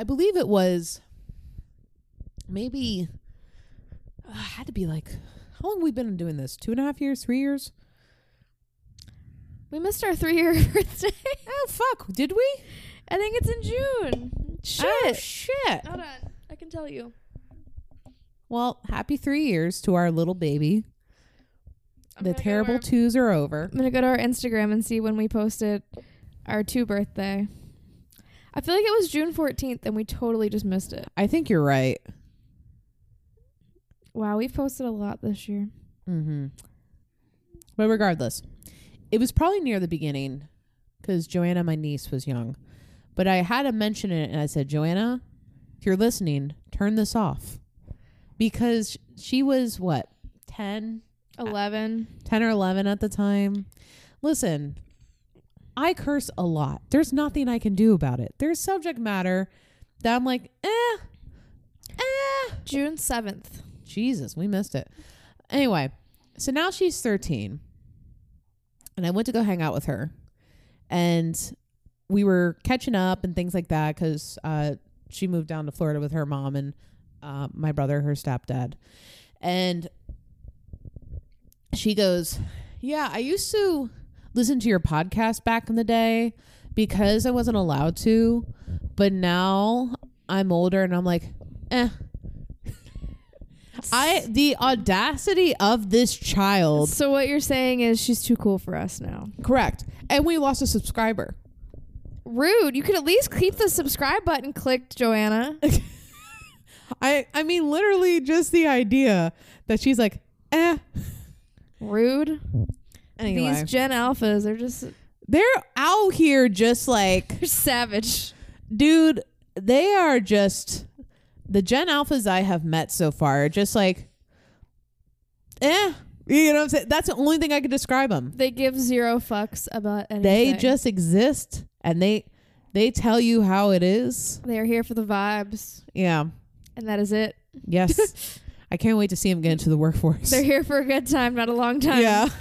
I believe it was maybe uh, had to be like how long have we been doing this? Two and a half years, three years? We missed our three year birthday. Oh fuck, did we? I think it's in June. Shit. Oh shit. Hold on. I can tell you. Well, happy three years to our little baby. I'm the terrible our- twos are over. I'm gonna go to our Instagram and see when we posted our two birthday. I feel like it was June 14th and we totally just missed it. I think you're right. Wow, we've posted a lot this year. Mm-hmm. But regardless, it was probably near the beginning because Joanna, my niece, was young. But I had to mention it, and I said, Joanna, if you're listening, turn this off because she was what 10, 11. 10 or 11 at the time. Listen, I curse a lot. There's nothing I can do about it. There's subject matter that I'm like, eh, eh. June 7th. Jesus, we missed it. Anyway, so now she's 13. And I went to go hang out with her. And we were catching up and things like that because uh, she moved down to Florida with her mom and uh, my brother, her stepdad. And she goes, Yeah, I used to listen to your podcast back in the day because I wasn't allowed to. But now I'm older and I'm like, eh. I the audacity of this child. So what you're saying is she's too cool for us now. Correct. And we lost a subscriber. Rude. You could at least keep the subscribe button clicked, Joanna. I I mean literally just the idea that she's like, eh. Rude. Anyway, These Gen Alphas are just they're out here just like, savage. dude, they are just the Gen Alphas I have met so far are just like, eh. You know what I'm saying? That's the only thing I could describe them. They give zero fucks about anything. They just exist and they they tell you how it is. they are here for the vibes, Yeah. and that is it. Yes. I can't wait to see them get into the workforce. They're here for a good time, not a long time. yeah.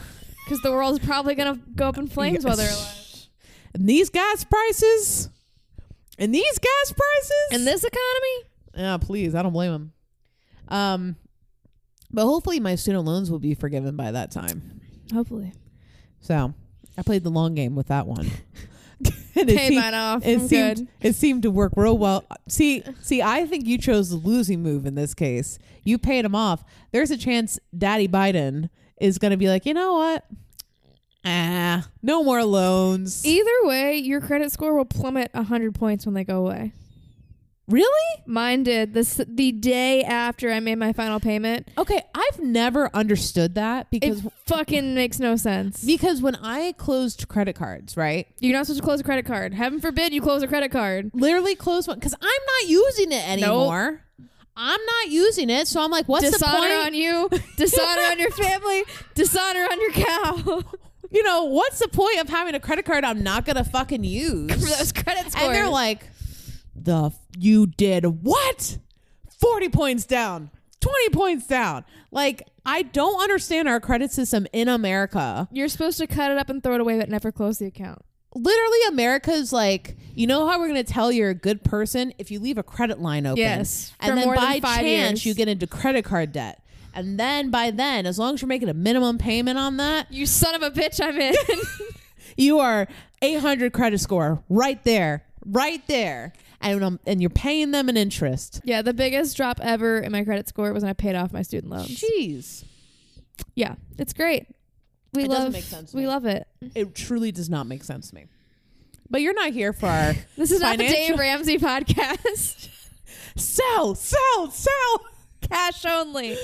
because the world's probably gonna go up in flames while they're alive. And these gas prices. And these gas prices. In this economy, Yeah, please. I don't blame them. Um, but hopefully my student loans will be forgiven by that time. hopefully, So I played the long game with that one. and it pay seemed, mine off. it I'm seemed good. it seemed to work real well. See, see, I think you chose the losing move in this case. You paid him off. There's a chance Daddy Biden is going to be like, you know what? Ah, no more loans. Either way, your credit score will plummet hundred points when they go away. really? Mine did this the day after I made my final payment. Okay, I've never understood that because It fucking makes no sense. because when I closed credit cards, right? You're not supposed to close a credit card. Heaven forbid you close a credit card. Literally close one because I'm not using it anymore. I'm not using it, so I'm like, what's the dishonor point? on you, dishonor on your family, dishonor on your cow. you know, what's the point of having a credit card I'm not gonna fucking use? For those credit scores. and they're like, the f- you did what? Forty points down, twenty points down. Like I don't understand our credit system in America. You're supposed to cut it up and throw it away, but never close the account. Literally, America's like, you know how we're gonna tell you're a good person if you leave a credit line open. Yes, and then by chance years. you get into credit card debt. And then by then, as long as you're making a minimum payment on that, You son of a bitch, I'm in. you are 800 credit score right there, right there, and um, and you're paying them an interest. yeah, the biggest drop ever in my credit score was when I paid off my student loans. Jeez, Yeah, it's great. We It love doesn't make sense we me. love it. it truly does not make sense to me. But you're not here for our This is not the Financial- Dave Ramsey podcast. sell, sell, sell. Cash only.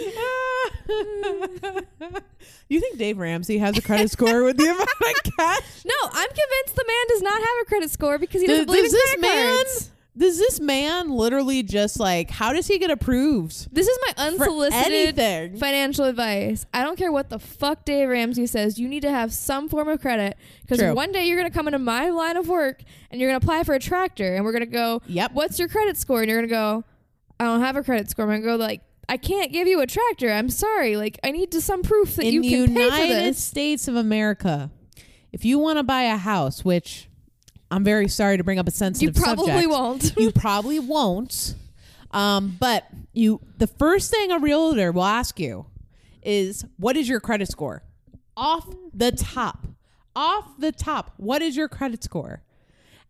you think Dave Ramsey has a credit score with the amount of cash? No, I'm convinced the man does not have a credit score because he Does, doesn't believe does in this credit man? cards. Does this man literally just like? How does he get approved This is my unsolicited financial advice. I don't care what the fuck Dave Ramsey says. You need to have some form of credit because one day you're going to come into my line of work and you're going to apply for a tractor and we're going to go, Yep. "What's your credit score?" And you're going to go, "I don't have a credit score." I'm going to go like, "I can't give you a tractor. I'm sorry. Like I need to some proof that in you can pay for this. United this." States of America, if you want to buy a house, which I'm very sorry to bring up a sensitive. You probably subject. won't. you probably won't. Um, but you, the first thing a realtor will ask you is, "What is your credit score?" Off the top, off the top, what is your credit score?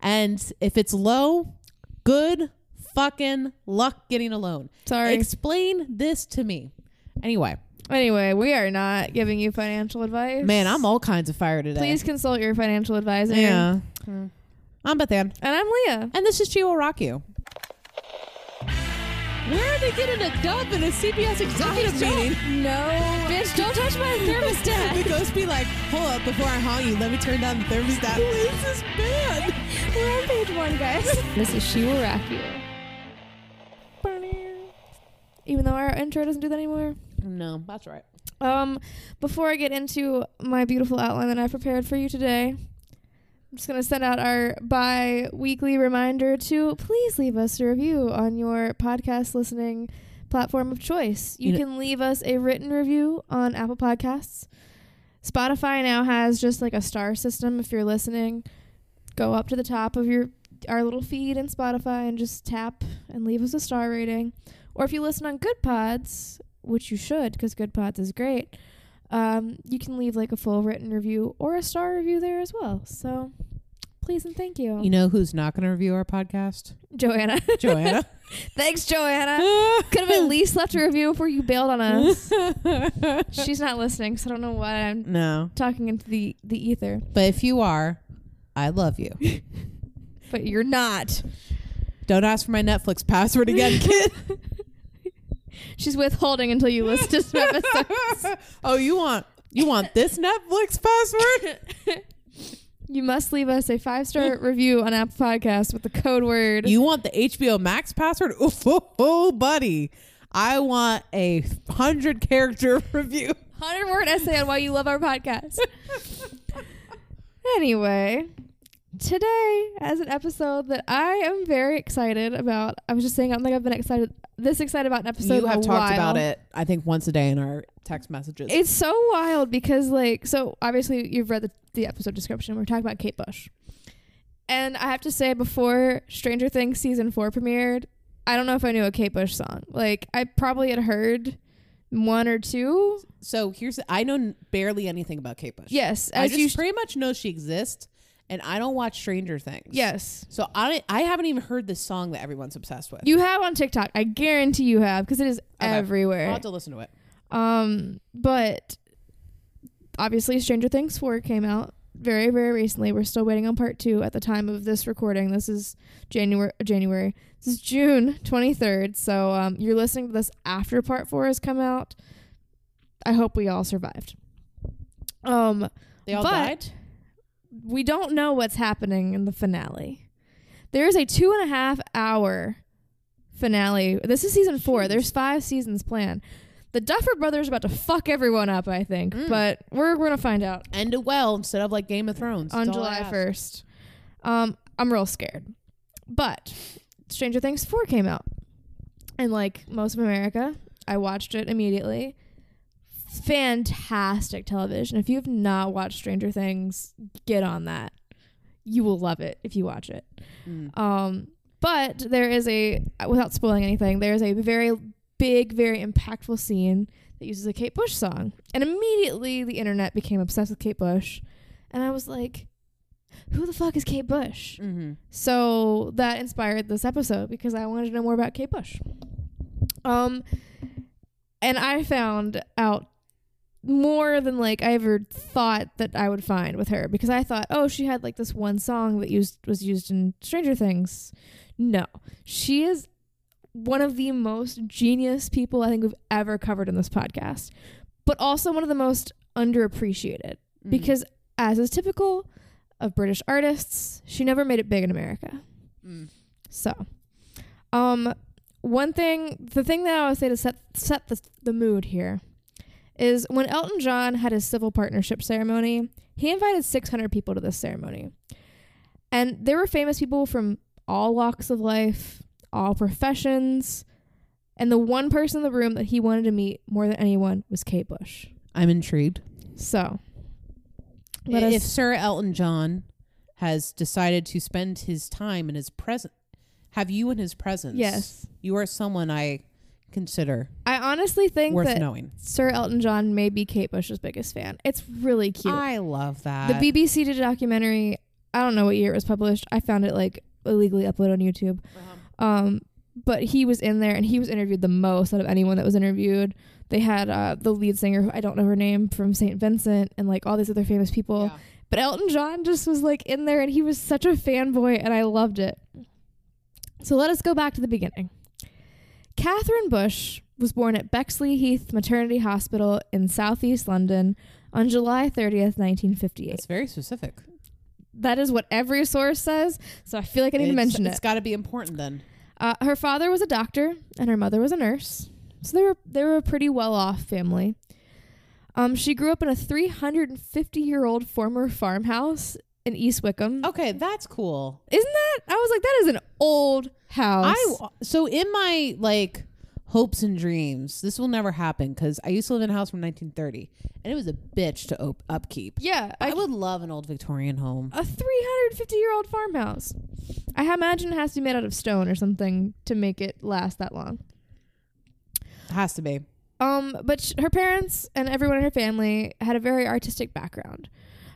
And if it's low, good fucking luck getting a loan. Sorry. Explain this to me. Anyway, anyway, we are not giving you financial advice. man, I'm all kinds of fire today. Please consult your financial advisor. Yeah. I'm Bethan. And I'm Leah. And this is She Will Rock You. Where are they getting a dub in a CBS executive meeting? No. Bitch, don't touch my thermostat. the ghost be like, hold up, before I haunt you, let me turn down the thermostat. Who is this band? We're on page one, guys. this is She Will Rock You. Even though our intro doesn't do that anymore. No, that's right. Um, before I get into my beautiful outline that I prepared for you today, I'm just gonna send out our bi-weekly reminder to please leave us a review on your podcast listening platform of choice. You You can leave us a written review on Apple Podcasts. Spotify now has just like a star system. If you're listening, go up to the top of your our little feed in Spotify and just tap and leave us a star rating. Or if you listen on Good Pods, which you should because Good Pods is great, um, you can leave like a full written review or a star review there as well. So please and thank you, You know who's not going to review our podcast? Joanna. Joanna. Thanks, Joanna. Could have at least left a review before you bailed on us. She's not listening, so I don't know why I'm no. talking into the the ether. But if you are, I love you. But you're not. Don't ask for my Netflix password again, kid. She's withholding until you listen to some episodes. oh, you want you want this Netflix password? You must leave us a five star review on Apple Podcasts with the code word. You want the HBO Max password? Oh, oh, oh, buddy. I want a hundred character review. hundred word essay on why you love our podcast. anyway, today as an episode that I am very excited about. I was just saying I don't think I've been excited this excited about an episode. You have talked while. about it, I think, once a day in our text messages. It's so wild because like so obviously you've read the, the episode description. We're talking about Kate Bush. And I have to say before Stranger Things season 4 premiered, I don't know if I knew a Kate Bush song. Like I probably had heard one or two. so here's I know barely anything about Kate Bush. Yes, I as just you sh- pretty much know she exists, and I don't watch Stranger Things. Yes. So I I haven't even heard this song that everyone's obsessed with. You have on TikTok. I guarantee you have because it is Okay. I'll everywhere. have to listen to it. Um, but obviously, Stranger Things four came out very, very recently. We're still waiting on part two at the time of this recording. This is January. January. This is June twenty third. So um, you're listening to this after part four has come out. I hope we all survived. Um, They all but died. We don't know what's happening in the finale. There is a two and a half hour finale. This is season four. There's five seasons planned. The Duffer Brothers are about to fuck everyone up, I think, Mm. but we're we're gonna find out End it well instead of like Game of Thrones. on That's all I July first. Um, I'm real scared, but Stranger Things four came out, and like most of America, I watched it immediately. Fantastic television. If you have not watched Stranger Things, get on that. You will love it if you watch it. Mm. Um, but there is a, without spoiling anything, there is a very big, very impactful scene that uses a Kate Bush song. And immediately the internet became obsessed with Kate Bush. And I was like, who the fuck is Kate Bush? Mm-hmm. So that inspired this episode because I wanted to know more about Kate Bush. Um, and I found out more than like I ever thought that I would find with her because I thought, oh, she had like this one song that used was used in Stranger Things. No, she is one of the most genius people I think we've ever covered in this podcast, but also one of the most underappreciated Mm. because, as is typical of British artists, she never made it big in America. Mm. So, um, one thing, the thing that I would say to set set the the mood here is when Elton John had his civil partnership ceremony, he invited 600 people to this ceremony, and there were famous people from all walks of life, all professions, and the one person in the room that he wanted to meet more than anyone was Kate Bush. I'm intrigued. So, let if us Sir Elton John has decided to spend his time in his present, have you in his presence. Yes. You are someone I consider I honestly think worth that knowing. Sir Elton John may be Kate Bush's biggest fan. It's really cute. I love that. the BBC did a documentary. I don't know what year it was published. I found it like illegally uploaded on YouTube. Uh-huh. Um, but he was in there and he was interviewed the most out of anyone that was interviewed. They had uh, the lead singer, who I don't know her name, from St. Vincent, and like all these other famous people. Yeah. But Elton John just was like in there and he was such a fanboy and I loved it. So let us go back to the beginning. Catherine Bush was born at Bexley Heath Maternity Hospital in southeast London on July 30th, 1958. It's very specific. That is what every source says, so I feel like I need to mention It's It's got to be important then. Uh, her father was a doctor and her mother was a nurse, so they were they were a pretty well off family. Um, she grew up in a 350 year old former farmhouse in East Wickham. Okay, that's cool. Isn't that? I was like, that is an old house. I so in my like hopes and dreams, this will never happen because I used to live in a house from 1930, and it was a bitch to op- upkeep. yeah, I, I, would love an old Victorian home. a 350 year old farmhouse. I imagine it has to be made out of stone or something to make it last that long. Has to be. Um, but sh- her parents and everyone in her family had a very artistic background.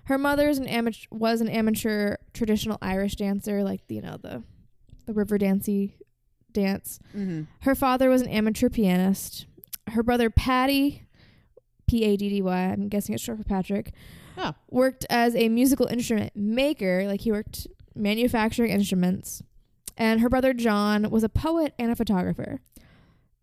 Her mother's an amateur was an amateur traditional Irish dancer, like you know the the river dancey dance. Mm-hmm. Her father was an amateur pianist. Her brother Patty, P A D D Y, I'm guessing it's short for Patrick, Oh. worked as a musical instrument maker. Like he worked manufacturing instruments. And her brother John was a poet and a photographer.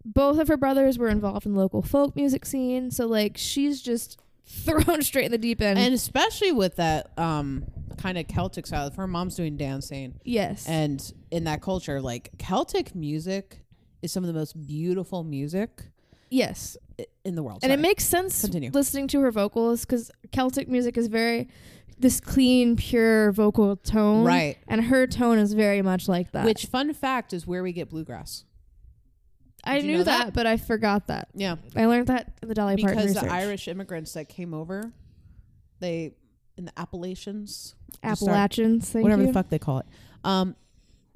Both of her brothers were involved in the local folk music scene. So, like, she's just thrown straight in the deep end. And especially with that um kind of Celtic style. If her mom's doing dancing, yes. and in that culture, like Celtic music is some of the most beautiful music yes. in the world. and it makes sense Continue. listening to her vocals because Celtic music is very this clean, pure vocal tone, right. And her tone is very much like that. Which fun fact is where we get bluegrass. I knew that, that? but I forgot that. Yeah, I learned that in the Dolly Parton because the. Irish immigrants that came over, they in the Appalachians, start- Appalachians, thank whatever you. the fuck they call it, um,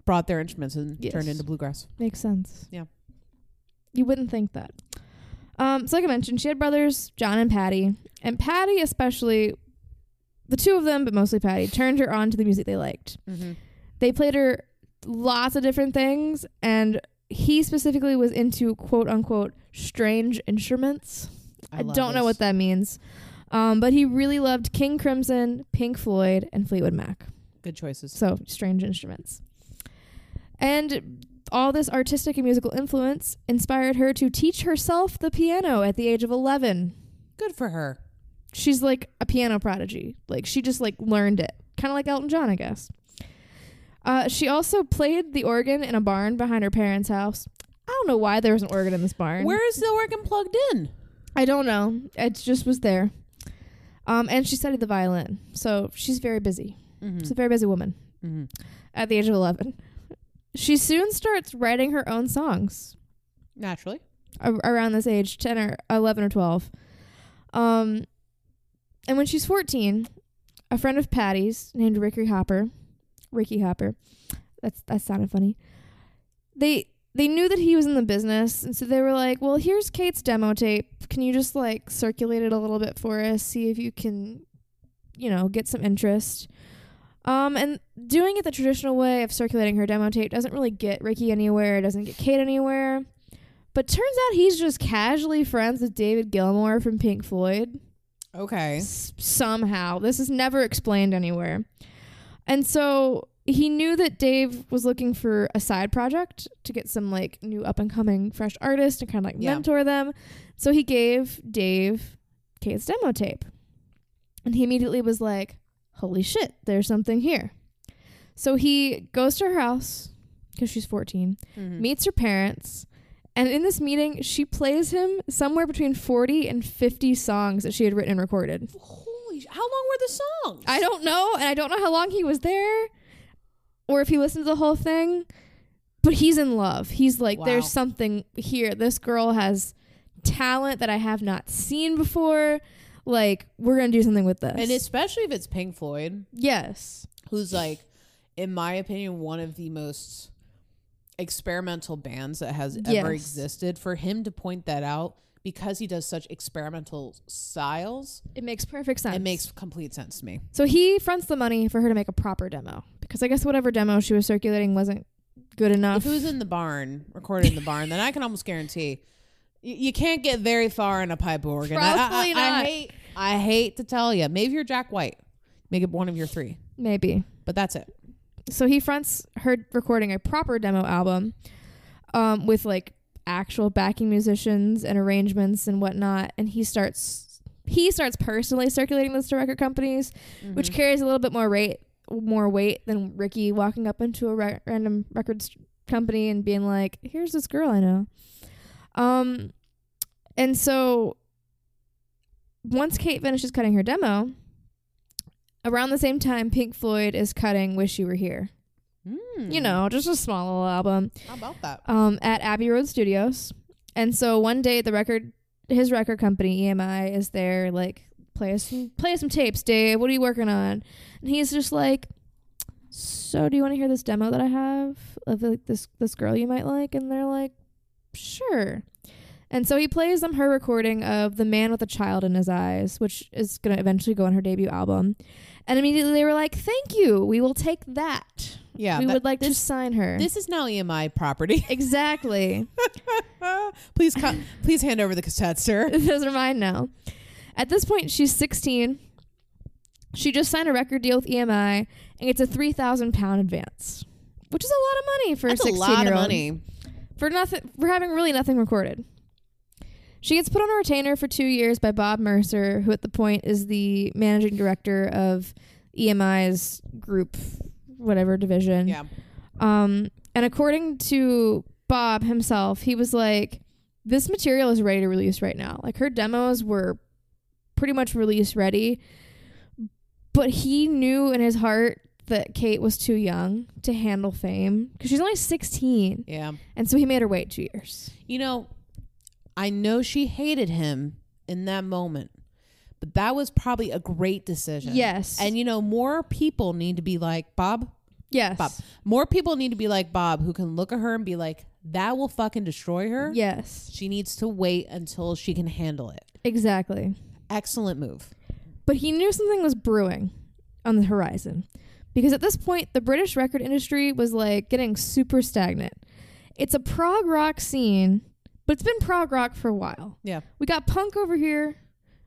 brought their instruments and Yes. turned into bluegrass. Makes sense. Yeah. You wouldn't think that. Um, so like I mentioned, she had brothers, John and Patty. And Patty especially the two of them, but mostly Patty, turned her on to the music they liked. Mm-hmm. They played her lots of different things and he specifically was into quote unquote strange instruments. I, don't know what that means. Um, but he really loved King Crimson, Pink Floyd, and Fleetwood Mac. Good choices. So strange instruments. And all this artistic and musical influence inspired her to teach herself the piano at the age of 11. Good for her. She's like a piano prodigy. Like she just like learned it. Kind of like Elton John, I guess. Uh, she also played the organ in a barn behind her parents' house. I don't know why there was an organ in this barn. Where is the organ plugged in? I don't know. It just was there. Um, and she studied the violin. So she's very busy. Mm-hmm. She's a very busy woman. Mm-hmm. at the age of 11. She soon starts writing her own songs Naturally. a- around this age, 10 or 11 or 12. Um, and when she's 14, a friend of Patty's named Ricky Hopper, Ricky Hopper, that's that sounded funny. They they knew that he was in the business, and so they were like, "Well, here's Kate's demo tape. Can you just like circulate it a little bit for us? See if you can, you know, get some interest." Um, and doing it the traditional way of circulating her demo tape doesn't really get Ricky anywhere. It doesn't get Kate anywhere. But turns out he's just casually friends with David Gilmour from Pink Floyd. Okay. S- somehow. This is never explained anywhere. And so he knew that Dave was looking for a side project to get some like new up and coming fresh artists and kind of like Yeah. mentor them. So he gave Dave Kate's demo tape. And he immediately was like, holy shit, there's something here. So he goes to her house because she's 14 Mm-hmm. meets her parents, and in this meeting, she plays him somewhere between 40 and 50 songs that she had written and recorded. How long were the songs? I don't know, and I don't know how long he was there or if he listened to the whole thing, but he's in love. He's like, Wow. there's something here. This girl has talent that I have not seen before. Like, we're going to do something with this. And especially if it's Pink Floyd. yes. who's like, in my opinion, one of the most experimental bands that has ever Yes. existed. For him to point that out because he does such experimental styles, It makes perfect sense. it makes complete sense to me. So he fronts the money for her to make a proper demo because I guess whatever demo she was circulating wasn't good enough. If it was in the barn, recorded in the barn, then I can almost guarantee y- you can't get very far in a pipe organ. I- I- Probably I, not. hate, I hate to tell you. Maybe you're Jack White. Make it one of your three, Maybe. but that's it. So he fronts her recording a proper demo album um, with like actual backing musicians and arrangements and whatnot, and he starts he starts personally circulating this to record companies, which Mhm. carries a little bit more rate more weight than Ricky walking up into a re- random records company and being like, "Here's this girl I know." Um, and so once Kate finishes cutting her demo, around the same time, Pink Floyd is cutting "Wish You Were Here." Mm. You know, just a small little album how about that? um, at Abbey Road Studios. And so one day, the record, his record company EMI is there, like play us some, play us some tapes, Dave. What are you working on? And he's just like, so do you want to hear this demo that I have of like this this girl you might like? And they're like, sure. And so he plays them her recording of The Man with a Child in His Eyes, which is going to eventually go on her debut album. And immediately they were like, thank you. We will take that. Yeah, we that- would like to sign her. This is now EMI property. exactly. please, co- please hand over the cassettes, sir. Those are mine now. At this point, she's 16. She just signed a record deal with EMI and gets a 3,000 pound advance, which is a lot of money for That's a a 16 lot year of old. money. For nothing, for having really nothing recorded. She gets put on a retainer for two years by Bob Mercer, who at the point is the managing director of EMI's group, whatever division. Yeah. Um, and according to Bob himself, he was like, "This material is ready to release right now. Like her demos were pretty much release ready, but he knew in his heart that Kate was too young to handle fame because she's only 16, Yeah. and so he made her wait two years. You know, I know she hated him in that moment, but that was probably a great decision. Yes, And you know, more people need to be like Bob. yes, Bob. More people need to be like Bob who can look at her and be like, that will fucking destroy her. yes, She needs to wait until she can handle it. exactly. Excellent move. But he knew something was brewing on the horizon. Because at this point, the British record industry was like getting super stagnant. It's a prog rock scene, but it's been prog rock for a while. Yeah. We got punk over here,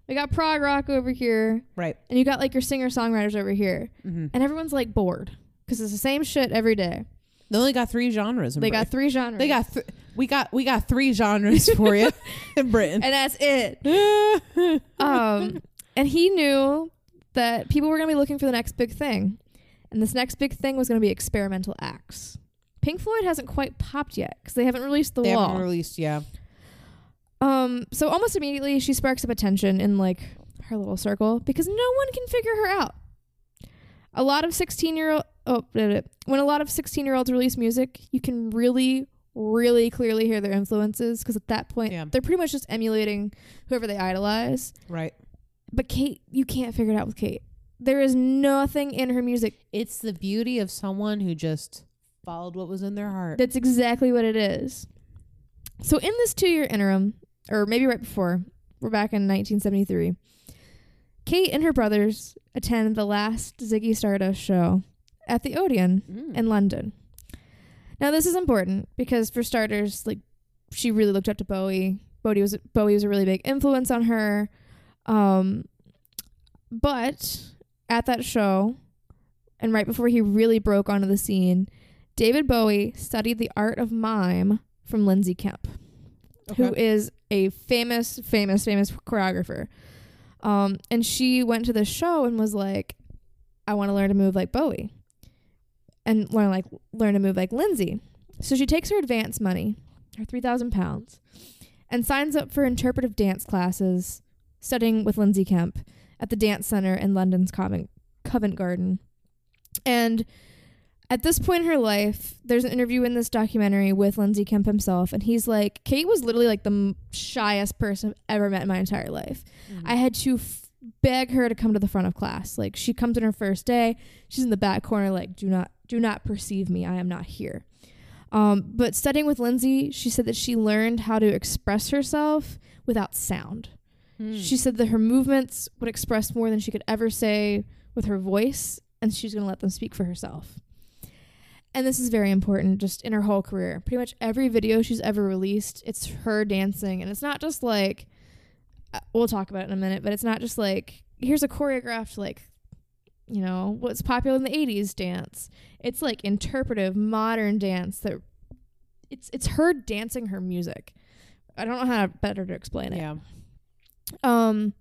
we got prog rock over here, Right. and you got like your singer songwriters over here. Mm-hmm. And everyone's like bored because it's the same shit every day. They only got three genres. In They got three genres. They got. Th- we got. We got three genres for you in Britain. and that's it. um, and he knew that people were going to be looking for the next big thing. And this next big thing was going to be experimental acts. Pink Floyd hasn't quite popped yet because they haven't released the they wall. haven't released. Yeah. Um, so almost immediately she sparks up attention in like her little circle because no one can figure her out. A lot of 16 year old oh blah, blah. when a lot of 16 year olds release music, you can really really clearly hear their influences because at that point Yeah. they're pretty much just emulating whoever they idolize. Right. But Kate, you can't figure it out with Kate. There is nothing in her music. It's the beauty of someone who just followed what was in their heart. That's exactly what it is. So in this two year interim, or maybe right before, we're back in 1973. Kate and her brothers attend the last Ziggy Stardust show at the Odeon Mm. in London. Now this is important because for starters, like she really looked up to Bowie. Bowie was Bowie was a really big influence on her. Um, but at that show, and right before he really broke onto the scene, David Bowie studied the art of mime from Lindsay Kemp, who Okay. is a famous, famous, famous choreographer. Um, and she went to the show and was like, "I want to learn to move like Bowie." and learn like learn to move like Lindsay. So she takes her advance money, her three thousand pounds, and signs up for interpretive dance classes, studying with Lindsay Kemp at the Dance Center in London's Covent Garden. And at this point in her life, there's an interview in this documentary with Lindsay Kemp himself, and he's like, Kate was literally like the m- shyest person I've ever met in my entire life. Mhm. I had to f- beg her to come to the front of class. Like she comes in her first day, she's in the back corner, like do not do not perceive me. I am not here. Um, but studying with Lindsay, she said that she learned how to express herself without sound. Hmm. She said that her movements would express more than she could ever say with her voice, and she's going to let them speak for herself. And this is very important just in her whole career. Pretty much every video she's ever released, it's her dancing. And it's not just like, uh, we'll talk about it in a minute, but it's not just like, here's a choreographed, like, you know, what's popular in the 80s dance. It's like interpretive, modern dance that it's it's her dancing her music. I don't know how better to explain it. yeah. Um.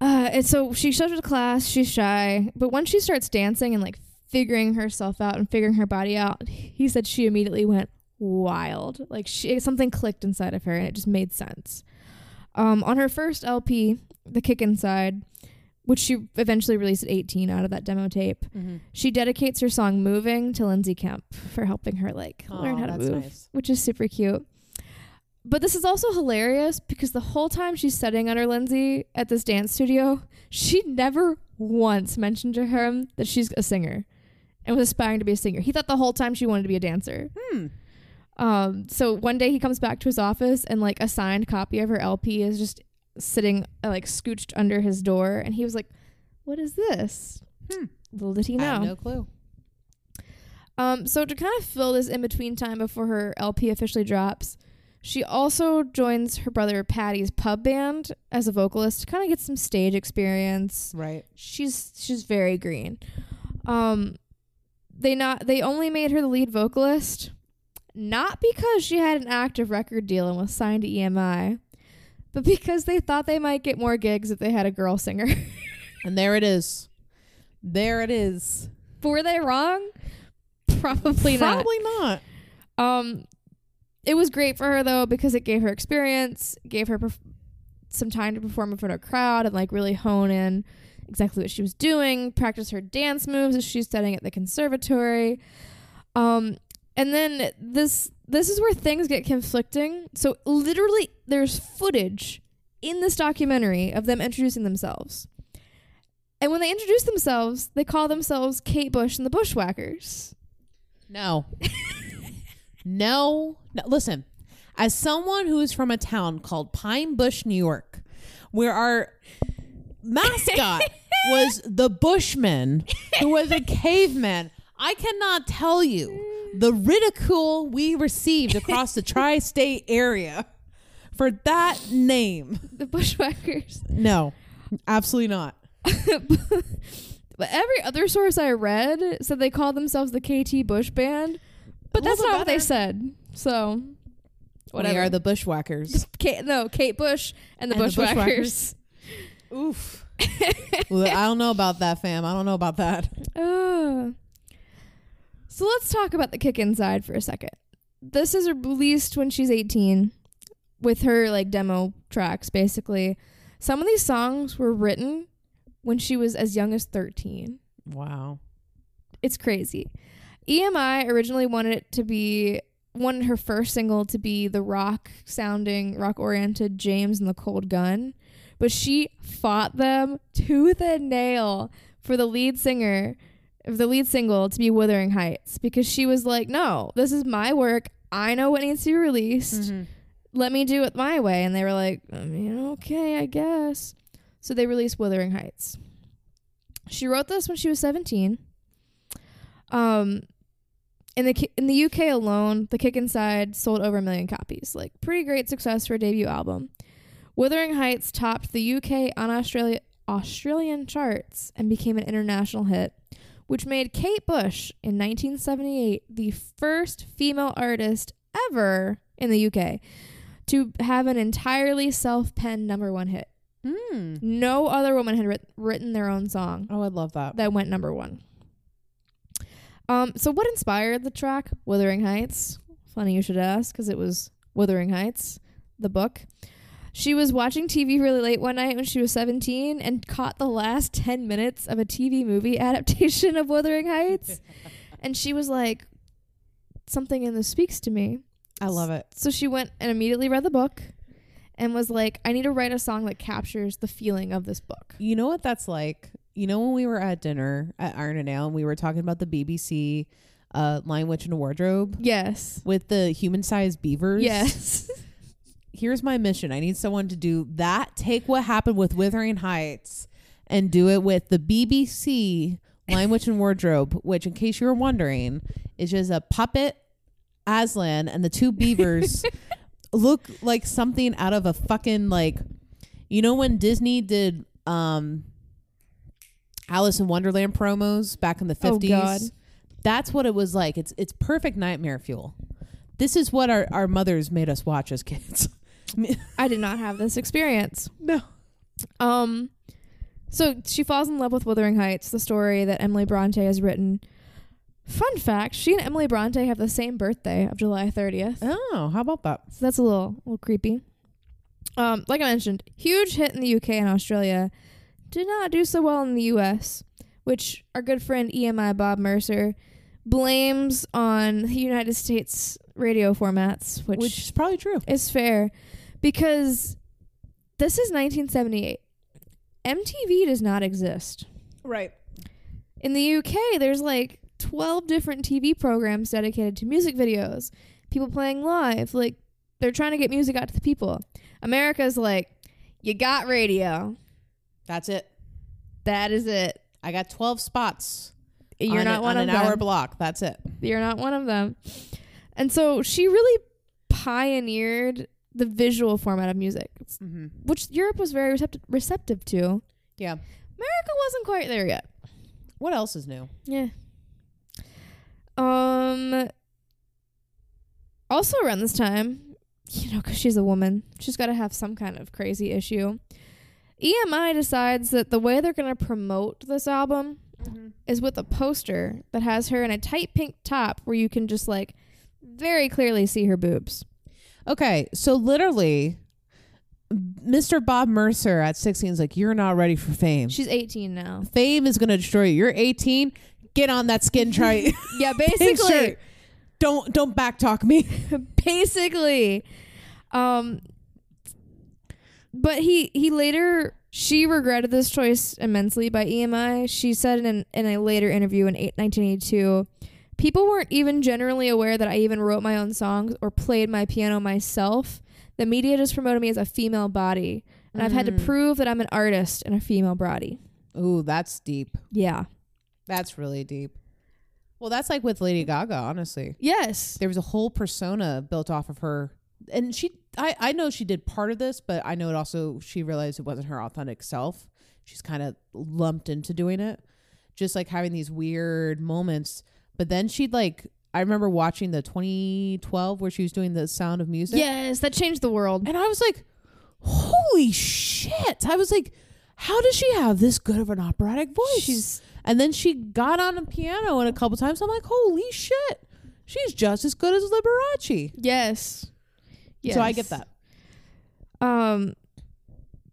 Uh, and so she shows up to class. She's shy, but once she starts dancing and like figuring herself out and figuring her body out, he said she immediately went wild. Like she something clicked inside of her, and it just made sense. Um, on her first LP, The Kick Inside, which she eventually released at 18 out of that demo tape, Mm-hmm. she dedicates her song "Moving" to Lindsay Kemp for helping her like learn how to move nice. which is super cute. But this is also hilarious because the whole time she's studying under Lindsay at this dance studio, she never once mentioned to him that she's a singer and was aspiring to be a singer. He thought the whole time she wanted to be a dancer. Hmm. Um, so one day he comes back to his office and like a signed copy of her LP is just sitting uh, like scooched under his door, and he was like, "What is this?" Hmm. Little did he I know. have no clue. Um, so to kind of fill this in between time before her LP officially drops, she also joins her brother Patty's pub band as a vocalist to kind of get some stage experience. Right. She's she's very green. Um, they not they only made her the lead vocalist, not because she had an active record deal and was signed to EMI, but because they thought they might get more gigs if they had a girl singer. And there it is. There it is. Were they wrong? Probably not. Probably not. Um, it was great for her though because it gave her experience, gave her perf- some time to perform in front of a crowd and like really hone in exactly what she was doing, practice her dance moves as she's studying at the conservatory. Um, and then this this is where things get conflicting. So literally, there's footage in this documentary of them introducing themselves. And when they introduce themselves, they call themselves Kate Bush and the Bushwhackers. No. no. No. Listen, as someone who is from a town called Pine Bush, New York, where our mascot was the Bushman, who was a caveman, I cannot tell you the ridicule we received across the tri state area for that name. The Bushwhackers. No, absolutely not. but every other source I read said they called themselves the KT Bush Band, but that's not what they said. So, whatever. We are the Bushwhackers. Kate, no, Kate Bush and the And the Bushwhackers. Oof. Well, I don't know about that, fam. I don't know about that. Uh, so let's talk about the kick inside for a second. This is released when she's 18 with her like demo tracks basically. Some of these songs were written when she was as young as 13. Wow. It's crazy. EMI originally wanted it to be wanted her first single to be the rock sounding, rock oriented James and the Cold Gun, but she fought them tooth and nail for the lead singer of the lead single to be Wuthering Heights because she was like, "No, this is my work. I know what needs to be released. Let me do it my way." And they were like, "I mean, okay, I guess." So they released Wuthering Heights. She wrote this when she was 17. Um, in the in the UK alone, The Kick Inside sold over a million copies. Like pretty great success for a debut album. Wuthering Heights topped the UK on Australia Australian charts and became an international hit, which made Kate Bush in 1978 the first female artist ever in the UK to have an entirely self-penned number 1 hit. Hmm. No other woman had writ- written their own song Oh, I'd love that. that went number one. Um, so what inspired the track "Wuthering Heights"? Funny you should ask, because it was "Wuthering Heights," the book. She was watching TV really late one night when she was 17 and caught the last 10 minutes of a TV movie adaptation of Wuthering Heights. and she was like, something in this speaks to me. I love it. So she went and immediately read the book and was like, I need to write a song that captures the feeling of this book. You know what that's like? You know when we were at dinner at Iron and Ale and we were talking about the BBC uh, Lion Witch and Wardrobe Yes. with the human-sized beavers? Yes. Here's my mission. I need someone to do that. Take what happened with Wuthering Heights and do it with the BBC Witch and Wardrobe, which, in case you were wondering, is just a puppet Aslan and the two beavers look like something out of a fucking like you know when Disney did um Alice in Wonderland promos back in the Oh, 50s. God. That's what it was like. It's it's perfect nightmare fuel. This is what our, our mothers made us watch as kids. I did not have this experience. no. Um, so she falls in love with Wuthering Heights, the story that Emily Bronte has written. Fun fact: She and Emily Bronte have the same birthday of July 30th. Oh, how about that? So that's a little, little creepy. Um, like I mentioned, huge hit in the UK and Australia. Did not do so well in the US, which our good friend EMI Bob Mercer blames on the United States radio formats, which, Which is probably true. It's fair because this is 1978. MTV does not exist. Right. In the UK, there's like 12 different TV programs dedicated to music videos, people playing live. Like, they're trying to get music out to the people. America's like, you got radio. That's it. That is it. I got 12 spots. You're on not a- one on of an them. hour block. That's it. You're not one of them. And so she really pioneered the visual format of music, Mm-hmm. which Europe was very receptive, receptive to. Yeah. America wasn't quite there yet. What else is new? Yeah. Um. Also around this time, you know, because she's a woman, she's got to have some kind of crazy issue. EMI decides that the way they're going to promote this album is with a poster that has her in a tight pink top where you can just like very clearly see her boobs. Okay, so literally, Mr. Bob Mercer at 16 is like, "You're not ready for fame. She's 18 now. fame is gonna destroy you. You're 18. Get on that skin try. Yeah, basically. Don't don't backtalk me. basically um but he he later she regretted this choice immensely by EMI. She said in an, in a later interview in eight, 1982, people weren't even generally aware that I even wrote my own songs or played my piano myself. The media just promoted me as a female body, and I've had to Mm. prove that I'm an artist and a female body. Ooh, that's deep. Yeah. That's really deep. Well, that's like with Lady Gaga, honestly. Yes. There was a whole persona built off of her. And she I, I know she did part of this, but I know it also she realized it wasn't her authentic self. She's kind of lumped into doing it. Just like having these weird moments. But then she'd like I remember watching the 2012 where she was doing the Sound of Music. Yes, that changed the world. And I was like, holy shit. I was like, how does she have this good of an operatic voice? She's and then she got on a piano and a couple times. I'm like, holy shit. She's just as good as Liberace. yes. Yes. So I get that. Um,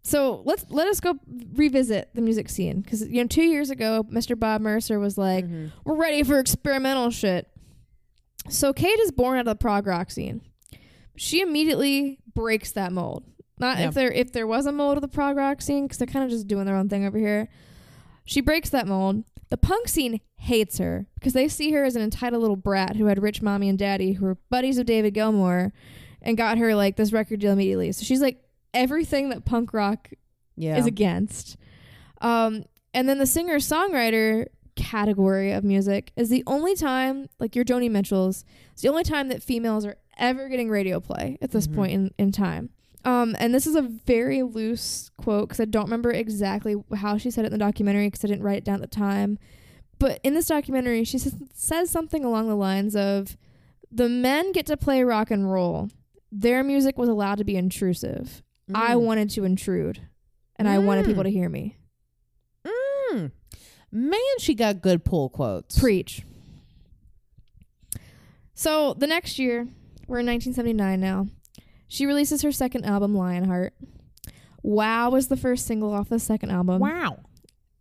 so let's let us go revisit the music scene because you know two years ago, Mr. Bob Mercer was like, Mhm. "We're ready for experimental shit." So Kate is born out of the prog rock scene. She immediately breaks that mold. Not Yeah. if there if there was a mold of the prog rock scene because they're kind of just doing their own thing over here. She breaks that mold. The punk scene hates her because they see her as an entitled little brat who had rich mommy and daddy who were buddies of David Gilmour and got her like this record deal immediately. So she's like everything that punk rock Yeah. is against. Um, and then the singer songwriter category of music is the only time, like your Joni Mitchell's, it's the only time that females are ever getting radio play at this Mhm. point in, in time. Um, and this is a very loose quote because I don't remember exactly how she said it in the documentary because I didn't write it down at the time. But in this documentary, she says, says something along the lines of the men get to play rock and roll. Their music was allowed to be intrusive. I Mm. wanted to intrude and I wanted Mm. people to hear me. Mm. Man, she got good pull quotes. Preach. So the next year, we're in 1979 now. She releases her second album, Lionheart. Wow was the first single off the second album. wow.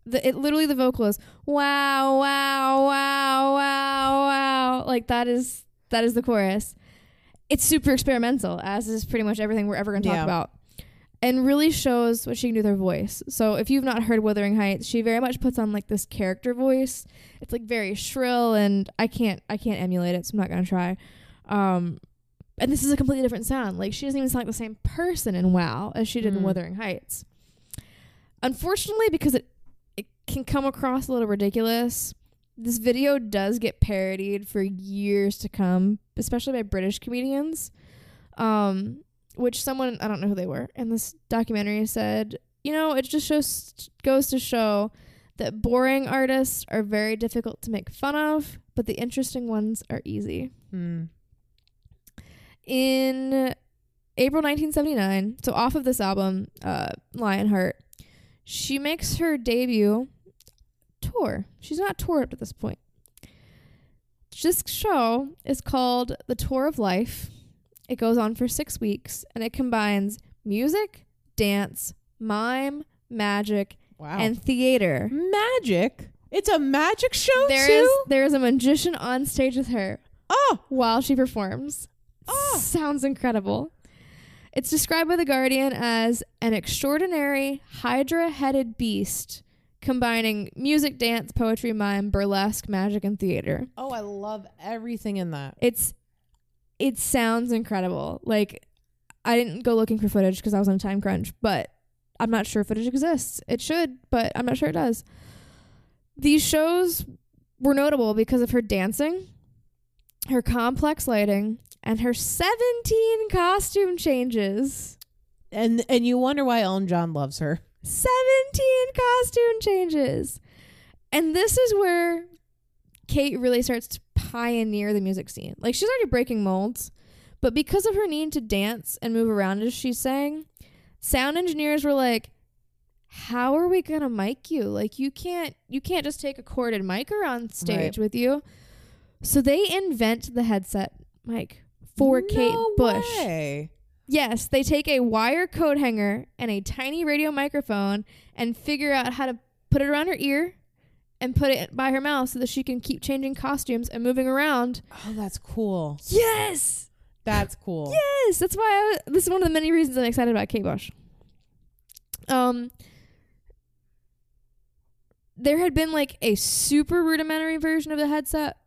The, it literally the vocal is wow, wow, wow, wow, wow. Like that is that is the chorus. It's super experimental, as is pretty much everything we're ever going to talk Yeah. about. And really shows what she can do with her voice. So if you've not heard Wuthering Heights, she very much puts on like this character voice. It's like very shrill and I can't I can't emulate it, so I'm not gonna try. Um and this is a completely different sound. Like she doesn't even sound like the same person in WoW as she did in Mm. Wuthering Heights. Unfortunately, because it it can come across a little ridiculous, this video does get parodied for years to come, especially by British comedians. Um, which someone I don't know who they were in this documentary said, you know, it just shows goes to show that boring artists are very difficult to make fun of, but the interesting ones are easy. Hmm. In April 1979, so off of this album, uh, Lionheart, she makes her debut tour. She's not toured up to this point. This show is called The Tour of Life. It goes on for six weeks and it combines music, dance, mime, magic, Wow. and theater. magic. It's a magic show There too. is there is a magician on stage with her oh, while she performs. Oh. Sounds incredible. It's described by The Guardian as an extraordinary hydra headed beast combining music, dance, poetry, mime, burlesque, magic, and theater. oh, I love everything in that. It's it sounds incredible. Like I didn't go looking for footage because I was on a time crunch, but I'm not sure footage exists. It should, but I'm not sure it does. These shows were notable because of her dancing, her complex lighting, and her 17 costume changes. And and you wonder why Elton John loves her. 17 costume changes. And this is where Kate really starts to pioneer the music scene. Like she's already breaking molds, but because of her need to dance and move around as she sang, sound engineers were like, "How are we going to mic you? Like you can't you can't just take a corded mic on stage Right. with you." So they invent the headset mic for Kate No Bush. way. Yes, they take a wire coat hanger and a tiny radio microphone and figure out how to put it around her ear and put it by her mouth so that she can keep changing costumes and moving around. Oh, that's cool. Yes. That's cool. Yes, that's why I, this is one of the many reasons I'm excited about Kate Bush. Um there had been like a super rudimentary version of the headset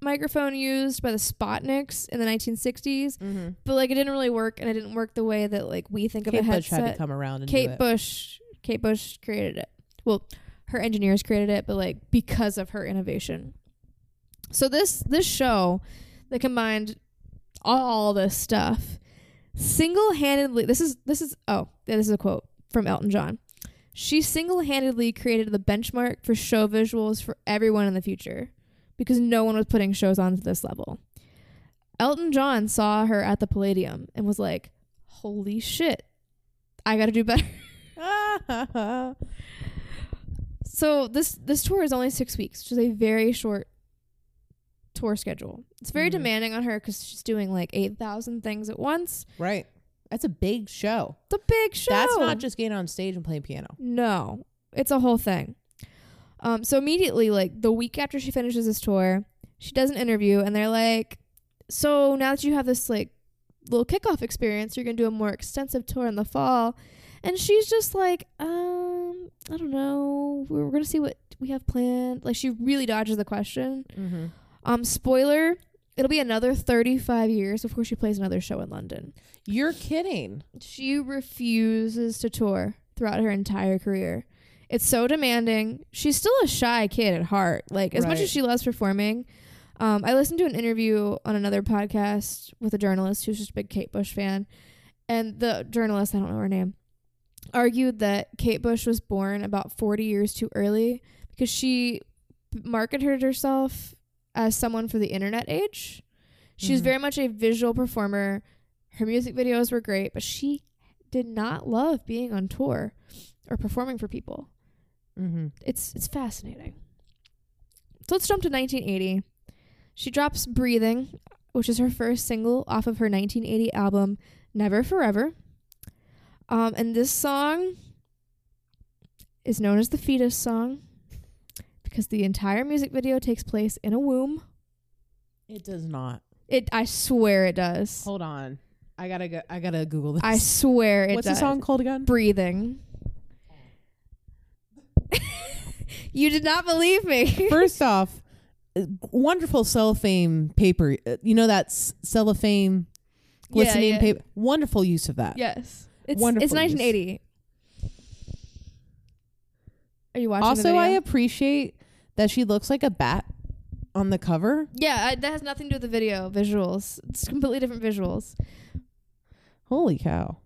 microphone used by the Spotnicks in the 1960s, Mm-hmm. but like it didn't really work and it didn't work the way that like we think of Kate a Bush headset. had to come around and do Kate it. Bush Kate Bush created it. Well, her engineers created it, but like because of her innovation. So this this show that combined all this stuff single-handedly this is this is oh, yeah, this is a quote from Elton John. She single-handedly created the benchmark for show visuals for everyone in the future because no one was putting shows on to this level. Elton John saw her at the Palladium and was like, "Holy shit. I got to do better." So this this tour is only six weeks, which is a very short tour schedule. It's very Mhm. demanding on her because she's doing like eight thousand things at once. right. That's a big show. The big show. That's not just getting on stage and playing piano. no, it's a whole thing. Um, so immediately, like the week after she finishes this tour, she does an interview, and they're like, "So now that you have this like little kickoff experience, you're gonna do a more extensive tour in the fall." And she's just like, um, I don't know. We're gonna see what we have planned. Like she really dodges the question. Mm-hmm. Um, spoiler: it'll be another 35 years before she plays another show in London. You're kidding. She refuses to tour throughout her entire career. It's so demanding. She's still a shy kid at heart. Like as much as she loves performing. Um, I listened to an interview on another podcast with a journalist who's just a big Kate Bush fan, and the journalist I don't know her name argued that Kate Bush was born about 40 years too early because she marketed herself as someone for the internet age. She was Mhm. very much a visual performer. Her music videos were great, but she did not love being on tour or performing for people. Mm-hmm. It's it's fascinating. So let's jump to 1980. She drops "Breathing," which is her first single off of her 1980 album "Never for Ever." Um, and this song is known as the fetus song because the entire music video takes place in a womb. It does not. It, I swear, it does. Hold on. I gotta go. I gotta Google this. I swear it does. What's does. the song called again? Breathing. you did not believe me. First off, uh, wonderful cellophane paper. Uh, You know that cellophane Yeah, yeah. paper. Wonderful use of that. yes. It's Wonderful it's 1980. Are you watching the Also, I video? appreciate that she looks like a bat on the cover. Yeah, I, that has nothing to do with the video visuals. It's completely different visuals. Holy cow!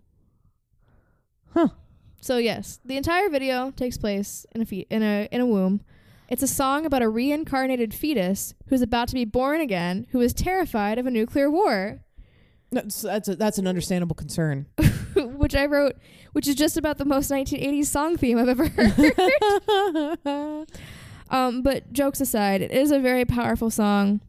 So yes, the entire video takes place in a fe- in a in a womb. It's a song about a reincarnated fetus who's about to be born again, who is terrified of a nuclear war, That's that's, a, that's an understandable concern. which I wrote, which is just about the most 1980s song theme I've ever heard. um, but jokes aside, it is a very powerful song,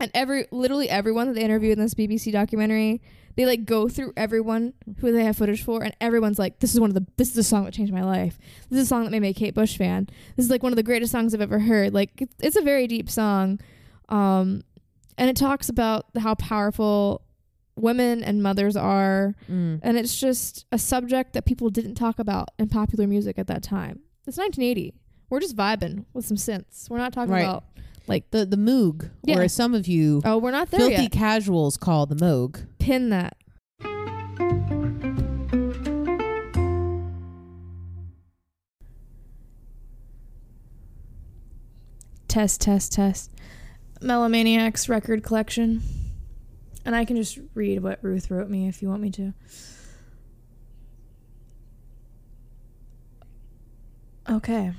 and every literally everyone that they interview in this BBC documentary, they like go through everyone who they have footage for, and everyone's like, "This is one of the this is a song that changed my life. This is a song that made me a Kate Bush fan. This is like one of the greatest songs I've ever heard. Like it's, it's a very deep song, um, and it talks about how powerful women and mothers are." Mm. and it's just a subject that people didn't talk about in popular music at that time. It's 1980. We're just vibing with some synths. We're not talking Right. about The the Moog, Yeah. or as some of you oh, we're not there filthy yet. casuals call the Moog. Pin that. Test, test, test. Melomaniacs record collection. And I can just read what Ruth wrote me if you want me to. Okay.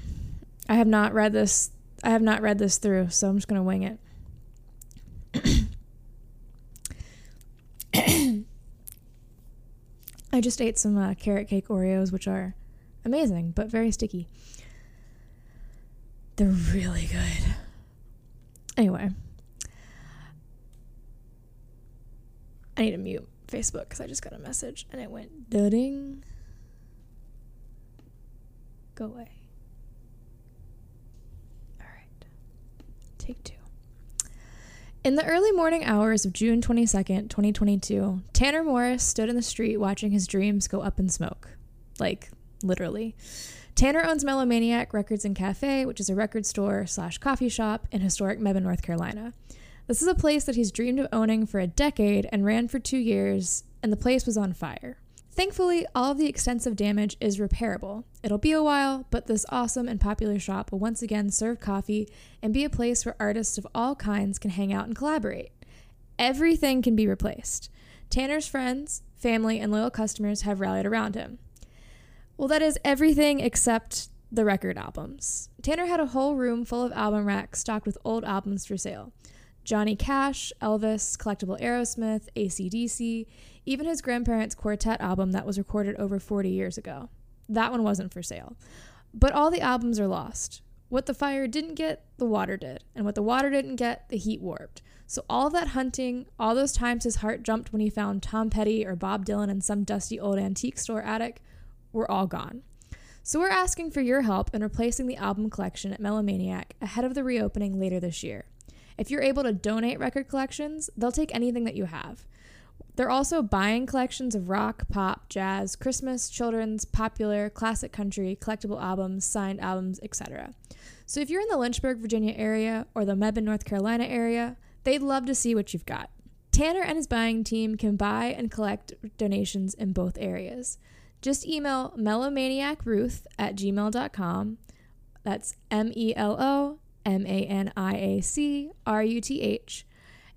I have not read this I have not read this through, so I'm just going to wing it. I just ate some uh, carrot cake Oreos, which are amazing but very sticky. They're really good. Anyway, I need to mute Facebook because I just got a message and it went ding. Go away. All right. Take two. In the early morning hours of June 22nd, 2022, Tanner Morris stood in the street watching his dreams go up in smoke. Like, literally. Tanner owns Melomaniac Records and Cafe, which is a record store slash coffee shop in historic Mebane, North Carolina. This is a place that he's dreamed of owning for a decade and ran for two years, and the place was on fire. Thankfully, all of the extensive damage is repairable. It'll be a while, but this awesome and popular shop will once again serve coffee and be a place where artists of all kinds can hang out and collaborate. Everything can be replaced. Tanner's friends, family, and loyal customers have rallied around him. Well, that is everything except the record albums. Tanner had a whole room full of album racks stocked with old albums for sale. Johnny Cash, Elvis, Collectible Aerosmith, ACDC, even his grandparents' quartet album that was recorded over 40 years ago. That one wasn't for sale. But all the albums are lost. What the fire didn't get, the water did. And what the water didn't get, the heat warped. So all that hunting, all those times his heart jumped when he found Tom Petty or Bob Dylan in some dusty old antique store attic, were all gone. So we're asking for your help in replacing the album collection at Melomaniac ahead of the reopening later this year. If you're able to donate record collections, they'll take anything that you have. They're also buying collections of rock, pop, jazz, Christmas, children's, popular, classic country, collectible albums, signed albums, etc. So if you're in the Lynchburg, Virginia area or the Mebane, North Carolina area, they'd love to see what you've got. Tanner and his buying team can buy and collect donations in both areas. Just email melomaniacruth at gmail.com. That's M E L O M A N I A C R U T H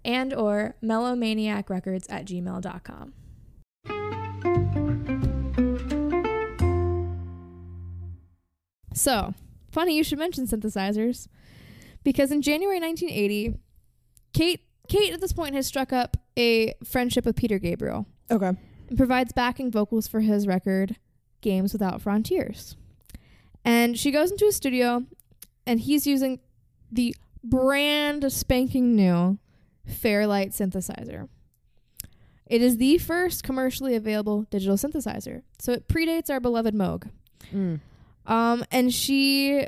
and or melomaniacrecords at gmail.com. So, funny you should mention synthesizers because in January 1980, Kate Kate at this point has struck up a friendship with Peter Gabriel Okay. and provides backing vocals for his record Games Without Frontiers. And she goes into a studio and he's using the brand spanking new Fairlight synthesizer. It is the first commercially available digital synthesizer, so it predates our beloved Moog. Mm. Um, and she,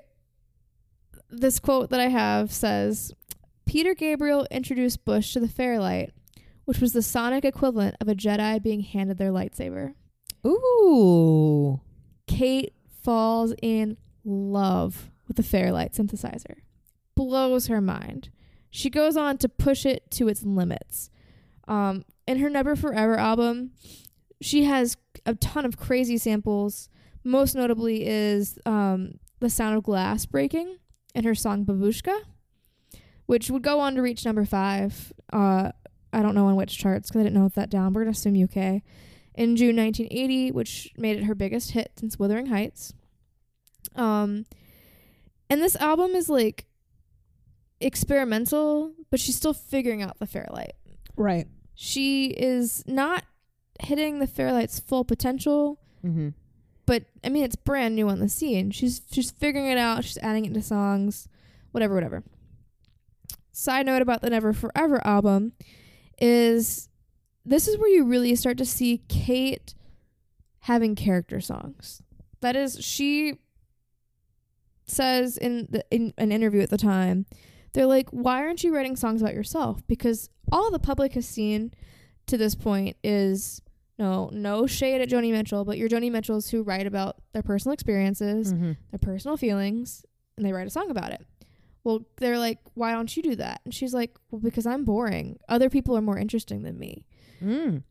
this quote that I have says, Peter Gabriel introduced Bush to the Fairlight, which which was the sonic equivalent of a Jedi being handed their lightsaber. Ooh. Kate falls in love with the Fairlight synthesizer. Blows her mind. She goes on to push it to its limits. Um, in her Never for Ever album, she has a ton of crazy samples. Most notably is um, the sound of glass breaking in her song Babushka, which would go on to reach number five. Uh, I don't know on which charts because I didn't note that down. We're going to assume UK. In June 1980, which made it her biggest hit since Wuthering Heights. Um, and this album is like experimental, but she's still figuring out the Fairlight. Right. She is not hitting the Fairlight's full potential, Mm-hmm. but I mean it's brand new on the scene. She's she's figuring it out. She's adding it to songs, whatever, whatever. Side note about the Never for Ever album is this is where you really start to see Kate having character songs. That is, she says in the, in an interview at the time, they're like, "Why aren't you writing songs about yourself?" Because all the public has seen to this point is no no shade at Joni Mitchell, but you're Joni Mitchells who write about their personal experiences, Mm-hmm. their personal feelings, and they write a song about it. Well, they're like, "Why don't you do that?" And she's like, "Well, because I'm boring. Other people are more interesting than me." Mm.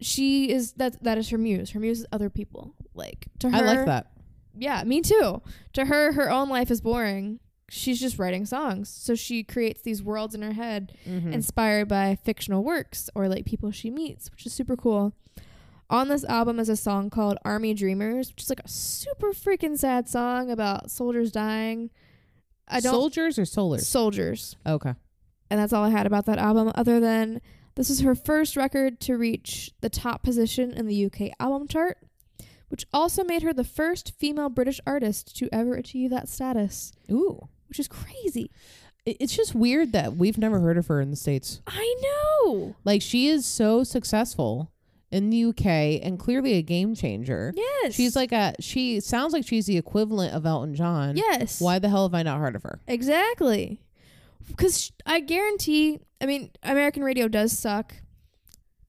She is that that is her muse. Her muse is other people. Like to her, I like that. yeah, me too. To her, her own life is boring. She's just writing songs. So she creates these worlds in her head Mm-hmm. inspired by fictional works or like people she meets, which is super cool. On this album is a song called Army Dreamers, which is like a super freaking sad song about soldiers dying. I don't Soldiers or solars? soldiers. okay. And that's all I had about that album other than this is her first record to reach the top position in the UK album chart, which also made her the first female British artist to ever achieve that status, Ooh. Which is crazy. It's just weird that we've never heard of her in the States. I know. Like, she is so successful in the UK and clearly a game changer. Yes. She's like a, she sounds like she's the equivalent of Elton John. Yes. Why the hell have I not heard of her? Exactly. Because I guarantee, I mean, American radio does suck,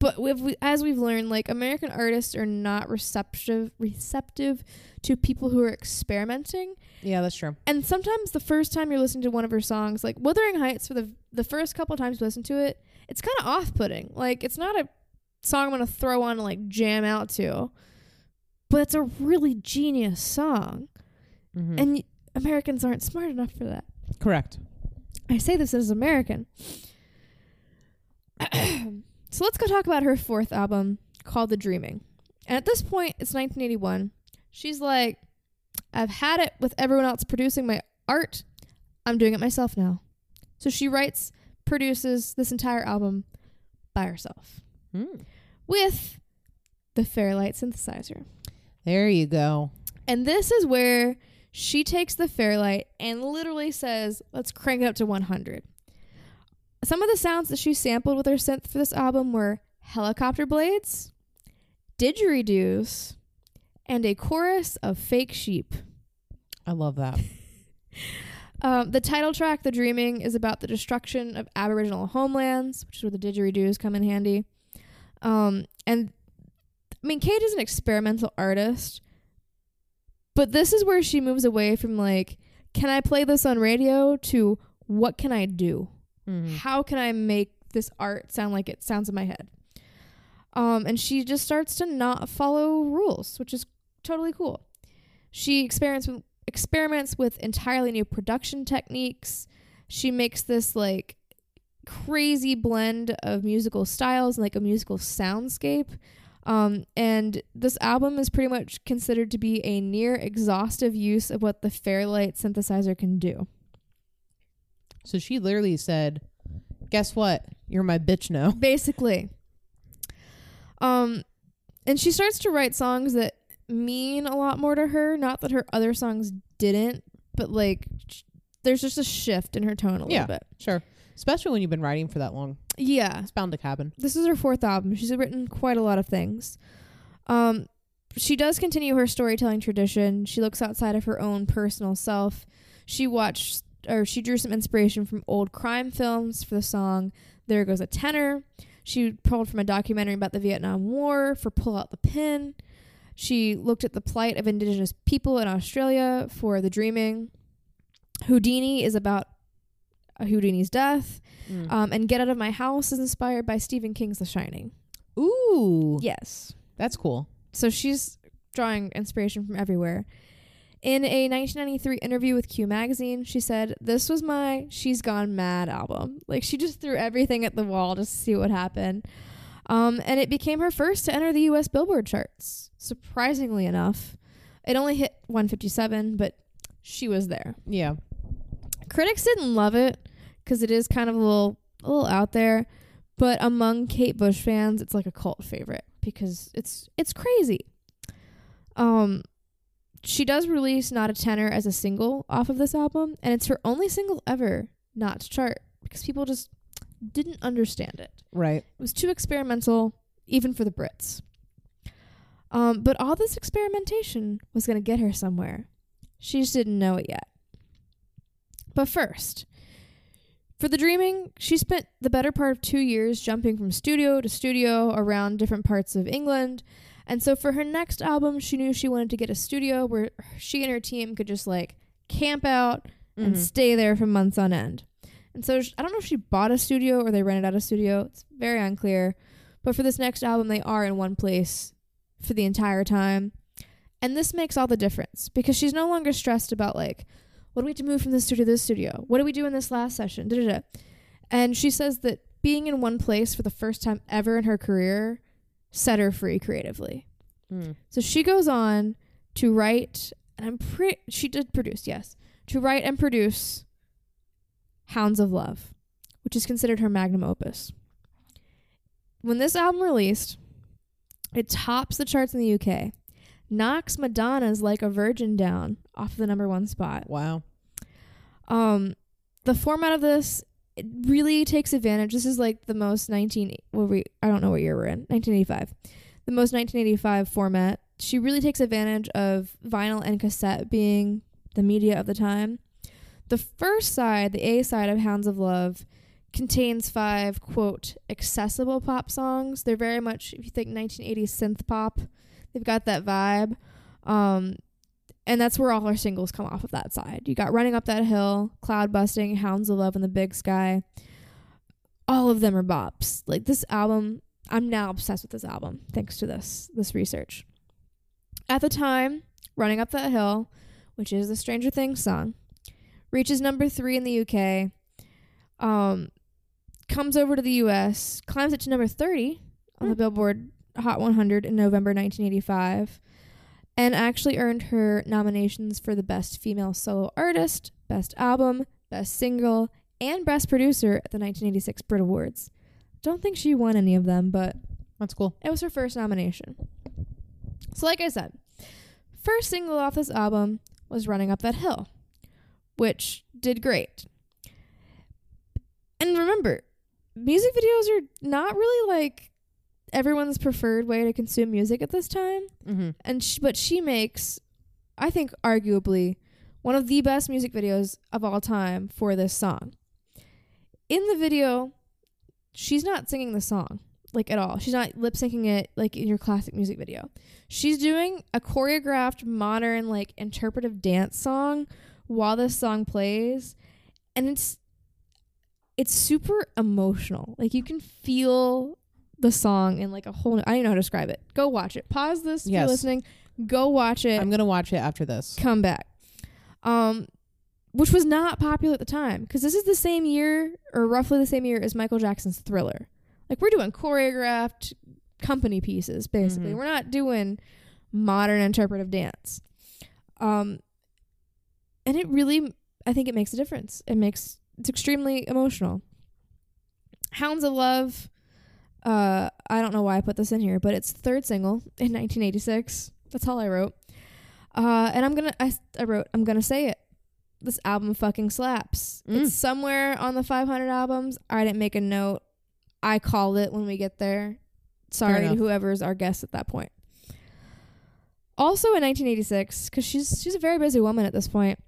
but we, as we've learned, like American artists are not receptive receptive to people who are experimenting. Yeah, that's true. And sometimes the first time you're listening to one of her songs, like Wuthering Heights, for the the first couple times you listen to it, it's kind of off putting. Like it's not a song I'm gonna throw on and like jam out to, but it's a really genius song, Mm-hmm. and y- Americans aren't smart enough for that. Correct. I say this as American. so let's go talk about her fourth album called The Dreaming. And at this point, it's 1981. She's like, I've had it with everyone else producing my art. I'm doing it myself now. So she writes, produces this entire album by herself Mm. with the Fairlight synthesizer. There you go. And this is where she takes the Fairlight and literally says, let's crank it up to 100. Some of the sounds that she sampled with her synth for this album were helicopter blades, didgeridoos, and a chorus of fake sheep. I love that. Um, the title track, The Dreaming, is about the destruction of Aboriginal homelands, which is where the didgeridoos come in handy. Um, and I mean, Kate is an experimental artist, but this is where she moves away from like, can I play this on radio to what can I do? Mhm. How can I make this art sound like it sounds in my head? Um, and she just starts to not follow rules, which is totally cool. She experiments with, experiments with entirely new production techniques. She makes this like crazy blend of musical styles like a musical soundscape. Um, and this album is pretty much considered to be a near exhaustive use of what the Fairlight synthesizer can do. So she literally said, "Guess what? You're my bitch now." basically um and she starts to write songs that mean a lot more to her not that her other songs didn't but like sh- there's just a shift in her tone a little Yeah. bit Sure. Especially when you've been writing for that long. yeah It's bound to happen. this is her fourth album she's written quite a lot of things um she does continue her storytelling tradition she looks outside of her own personal self she watched or she drew some inspiration from old crime films for the song there goes a Tenner She pulled from a documentary about the Vietnam War for Pull Out the Pin. She looked at the plight of indigenous people in Australia for The Dreaming. Houdini is about Houdini's death. Mm. Um, and Get Out of My House is inspired by Stephen King's The Shining. Ooh, Yes. that's cool. So she's drawing inspiration from everywhere. In a 1993 interview with Q Magazine, she said, This was my She's Gone Mad album. Like, she just threw everything at the wall just to see what happened. Um, and it became her first to enter the US Billboard charts. Surprisingly enough, it only hit 157, but she was there. Yeah. Critics didn't love it because it is kind of a little, a little out there. But among Kate Bush fans, it's like a cult favorite because it's it's crazy. Um, she does release "Not a Tenner" as a single off of this album, and it's her only single ever not to chart because people just didn't understand it. Right. It was too experimental, even for the Brits. Um, but all this experimentation was going to get her somewhere. She just didn't know it yet. But first, for the dreaming, she spent the better part of two years jumping from studio to studio around different parts of England. And so for her next album, she knew she wanted to get a studio where she and her team could just like camp out and Mhm. stay there for months on end. And so I don't know if she bought a studio or they rented out a studio. It's very unclear. But for this next album, they are in one place for the entire time. And this makes all the difference because she's no longer stressed about like, what do we have to move from this studio to this studio? What do we do in this last session? Da-da-da. And she says that being in one place for the first time ever in her career set her free creatively. Mm. So she goes on to write, and I'm pretty, she did produce, yes, to write and produce Hounds of Love, which is considered her magnum opus. When this album released, it tops the charts in the UK, knocks Madonna's Like a Virgin down off the number one spot. Wow. Um, the format of this it really takes advantage. This is like the most 19 what we I don't know what year we're in. 1985. The most 1985 format. She really takes advantage of vinyl and cassette being the media of the time. The first side, the A side of Hounds of Love, contains five quote accessible pop songs. They're very much if you think 1980s synth pop, they've got that vibe. Um, and that's where all our singles come off of that side. You got Running Up That Hill, Cloudbusting, Hounds of Love in the Big Sky. All of them are bops. Like this album, I'm now obsessed with this album thanks to this this research. At the time, Running Up That Hill, which is the Stranger Things song, reaches number 3 in the UK. Um comes over to the US, climbs it to number 30 on the Hmm. Billboard Hot 100 in November 1985 and actually earned her nominations for the Best Female Solo Artist, Best Album, Best Single, and Best Producer at the 1986 Brit Awards. Don't think she won any of them, but That's cool. it was her first nomination. So, like I said, first single off this album was Running Up That Hill, which did great. And remember, music videos are not really like everyone's preferred way to consume music at this time. Mm-hmm. and sh- but she makes i think arguably one of the best music videos of all time for this song. In the video she's not singing the song like at all. She's not lip syncing it like in your classic music video. She's doing a choreographed modern like interpretive dance song while this song plays. And it's it's super emotional. Like you can feel the song in like a whole I don't even know how to describe it. Go watch it. Pause this if Yes. you're listening. Go watch it. I'm gonna watch it after this. come back. Um which was not popular at the time because this is the same year or roughly the same year as Michael Jackson's Thriller. Like we're doing choreographed company pieces basically. Mhm. We're not doing modern interpretive dance. Um and it really I think it makes a difference. It makes it's extremely emotional. Hounds of Love uh I don't know why I put this in here, but it's third single in 1986. That's all I wrote. Uh and I'm going to I, I wrote I'm to say it. This album fucking slaps. Mm. It's somewhere on the 500 albums. I didn't make a note. I called it when we get there. Sorry to whoever's our guest at that point. Also in 1986, because she's she's a very busy woman at this point.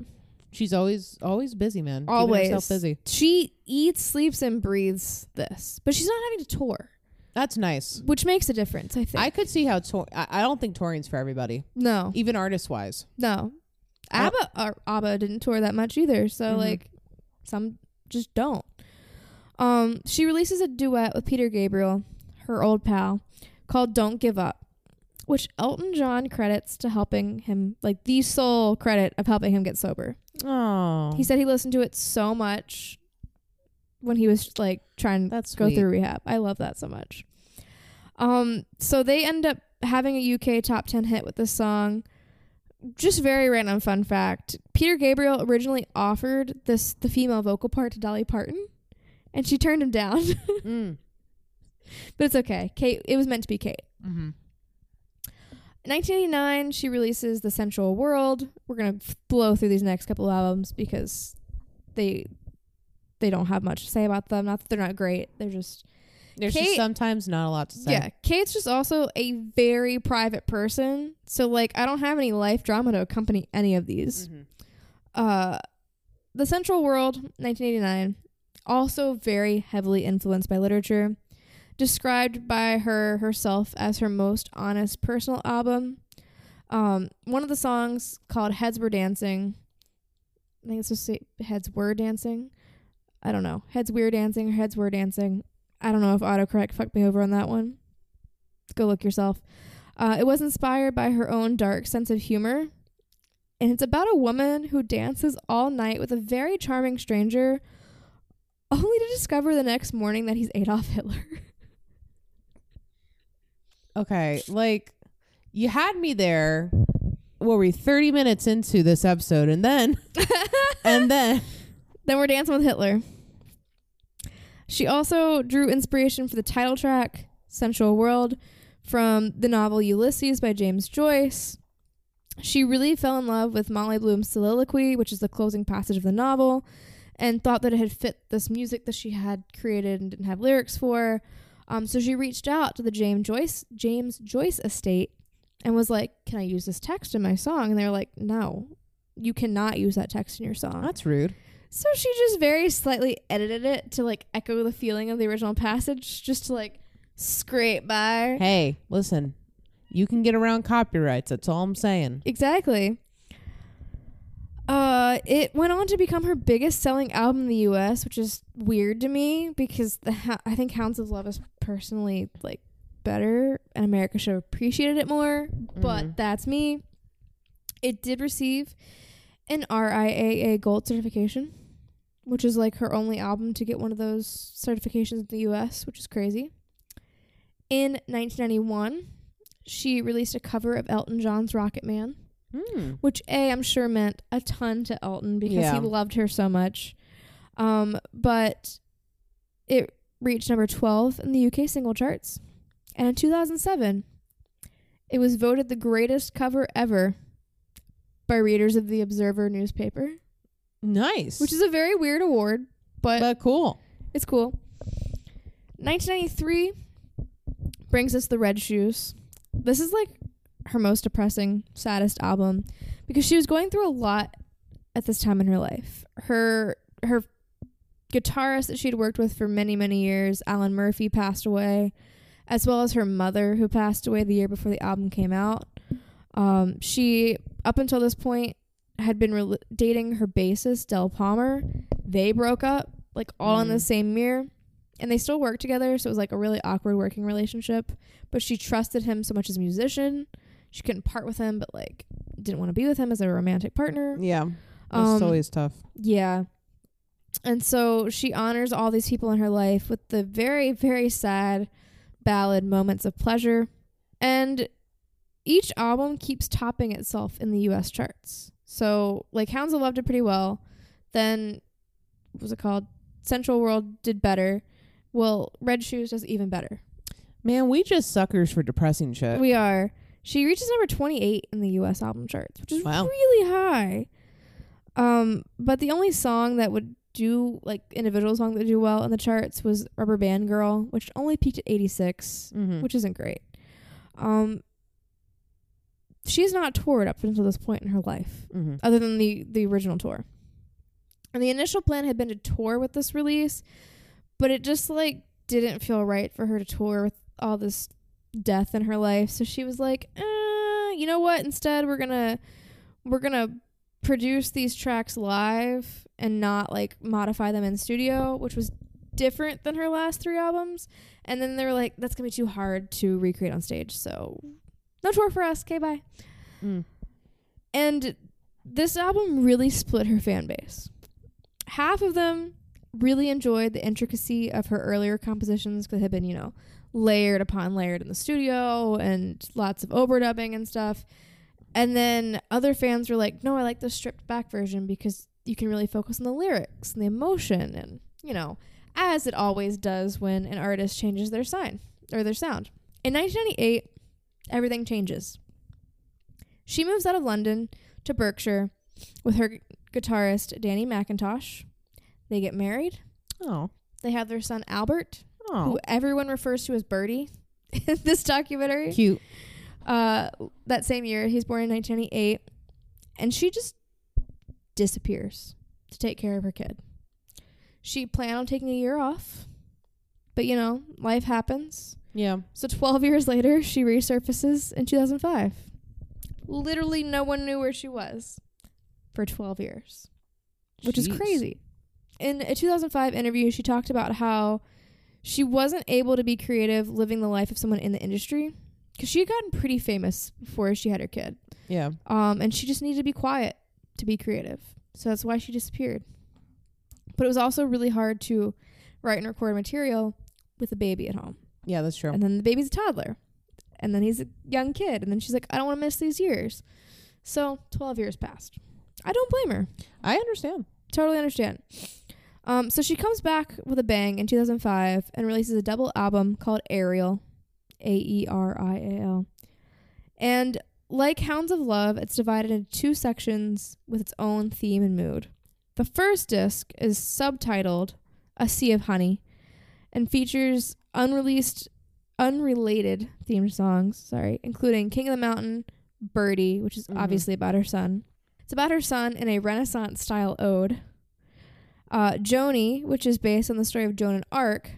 She's always always busy, man. Always busy. She eats, sleeps, and breathes this, but she's not having to tour. That's nice. which makes a difference. I think. I could see how tour. I, I don't think touring's for everybody, no, even artist wise. no. I- ABBA, or ABBA didn't tour that much either. So Mhm. like, some just don't. Um, she releases a duet with Peter Gabriel, her old pal, called "Don't Give Up," which Elton John credits to helping him, like the sole credit of helping him get sober. Oh, He said he listened to it so much when he was like trying to that's go sweet. through rehab. I love that so much. Um, so they end up having a UK top 10 hit with this song. Just very random fun fact. Peter Gabriel originally offered this the female vocal part to Dolly Parton and she turned him down. Mm. but it's okay. Kate it was meant to be Kate. Mm-hmm. 1989 she releases The Sensual World. We're going to blow through these next couple albums because they they don't have much to say about them. Not that they're not great. They're just There's Kate- just sometimes not a lot to say. Yeah, Kate's just also a very private person. So like I don't have any life drama to accompany any of these. Mhm. Uh The Sensual World, 1989, also very heavily influenced by literature, described by her herself as her most honest personal album. Um one of the songs called Heads Were Dancing. I think it's just Heads Were Dancing. I don't know. Heads we were Dancing or Heads Were Dancing. I don't know if autocorrect fucked me over on that one. Go look yourself. Uh, it was inspired by her own dark sense of humor. And it's about a woman who dances all night with a very charming stranger, only to discover the next morning that he's Adolf Hitler. Okay, like you had me there. What were we? Thirty minutes into this episode, and then and then then we're dancing with Hitler. She also drew inspiration for the title track, Sensual World, from the novel Ulysses by James Joyce. She really fell in love with Molly Bloom's soliloquy, which is the closing passage of the novel, and thought that it had fit this music that she had created and didn't have lyrics for. Um, so she reached out to the James Joyce James Joyce estate and was like, "Can I use this text in my song?" And they were like, "No, you cannot use that text in your song." that's rude. So she just very slightly edited it to like echo the feeling of the original passage, just to like scrape by. Hey, listen, you can get around copyrights. That's all I'm saying. Exactly. Uh, it went on to become her biggest selling album in the U.S., which is weird to me because the ha- I think Hounds of Love is personally like better, and America should have appreciated it more. But Mhm. that's me. It did receive an RIAA Gold certification, which is like her only album to get one of those certifications in the US, which is crazy. In 1991, she released a cover of Elton John's Rocket Man, Hmm. which A, I'm sure meant a ton to Elton because Yeah. he loved her so much. Um, but it reached number 12 in the UK single charts. And in 2007, it was voted the greatest cover ever by readers of the Observer newspaper, Nice. which is a very weird award, but but cool. it's cool. 1993 brings us the Red Shoes. This is like her most depressing, saddest album because she was going through a lot at this time in her life. Her her guitarist that she'd worked with for many many years, Alan Murphy, passed away, as well as her mother who passed away the year before the album came out. Um, she up until this point had been rel dating her bassist Del Palmer. They broke up like all in the Mm. same year and they still work together so it was like a really awkward working relationship but she trusted him so much as a musician she couldn't part with him but like didn't want to be with him as a romantic partner Yeah, that's Um, always tough. yeah and so she honors all these people in her life with the very very sad ballad moments of pleasure and each album keeps topping itself in the US charts so like Hounds of Love did pretty well. Then what was it called? Sensual World did better. Well Red Shoes does even better. Man, we just suckers for depressing shit. we are. She reaches number 28 in the US album charts which is Wow. really high. Um but the only song that would do like individual song that would do well in the charts was Rubber Band Girl which only peaked at 86 mm-hmm. which isn't great. Um she's not toured up until this point in her life mm-hmm. other than the the original tour. And the initial plan had been to tour with this release, but it just like didn't feel right for her to tour with all this death in her life. So she was like, eh, you know what? Instead, we're gonna we're gonna produce these tracks live and not like modify them in studio, which was different than her last three albums. And then they were like, that's gonna be too hard to recreate on stage. So no tour for us. Okay, bye. Mm. And this album really split her fan base. Half of them really enjoyed the intricacy of her earlier compositions because it had been, you know, layered upon layered in the studio and lots of overdubbing and stuff. And then other fans were like, no, I like the stripped back version because you can really focus on the lyrics and the emotion and, you know, as it always does when an artist changes their sign or their sound. In 1998, everything changes. She moves out of London to Berkshire with her guitarist Danny McIntosh. They get married. Oh. They have their son Albert, Oh. who everyone refers to as Bertie in this documentary. Cute. Uh, that same year, he's born in 1998, and she just disappears to take care of her kid. She planned on taking a year off, but you know, life happens. Yeah. So 12 years later, she resurfaces in 2005. Literally, no one knew where she was for 12 years, which is crazy. In a 2005 interview, she talked about how she wasn't able to be creative living the life of someone in the industry because she had gotten pretty famous before she had her kid. Yeah. Um, and she just needed to be quiet to be creative. So that's why she disappeared. But it was also really hard to write and record material with a baby at home. Yeah, that's true. And then the baby's a toddler. And then he's a young kid. And then she's like, I don't want to miss these years. So 12 years passed. I don't blame her. I understand. Totally understand. Um, so she comes back with a bang in 2005 and releases a double album called Aerial, A E R I A L. And like Hounds of Love, it's divided into two sections with its own theme and mood. The first disc is subtitled A Sea of Honey and features unreleased, unrelated themed songs, sorry, including King of the Mountain, Bertie, which is Mhm. obviously about her son. It's about her son in a Renaissance style ode. Uh, Joanni, which is based on the story of Joan and Arc,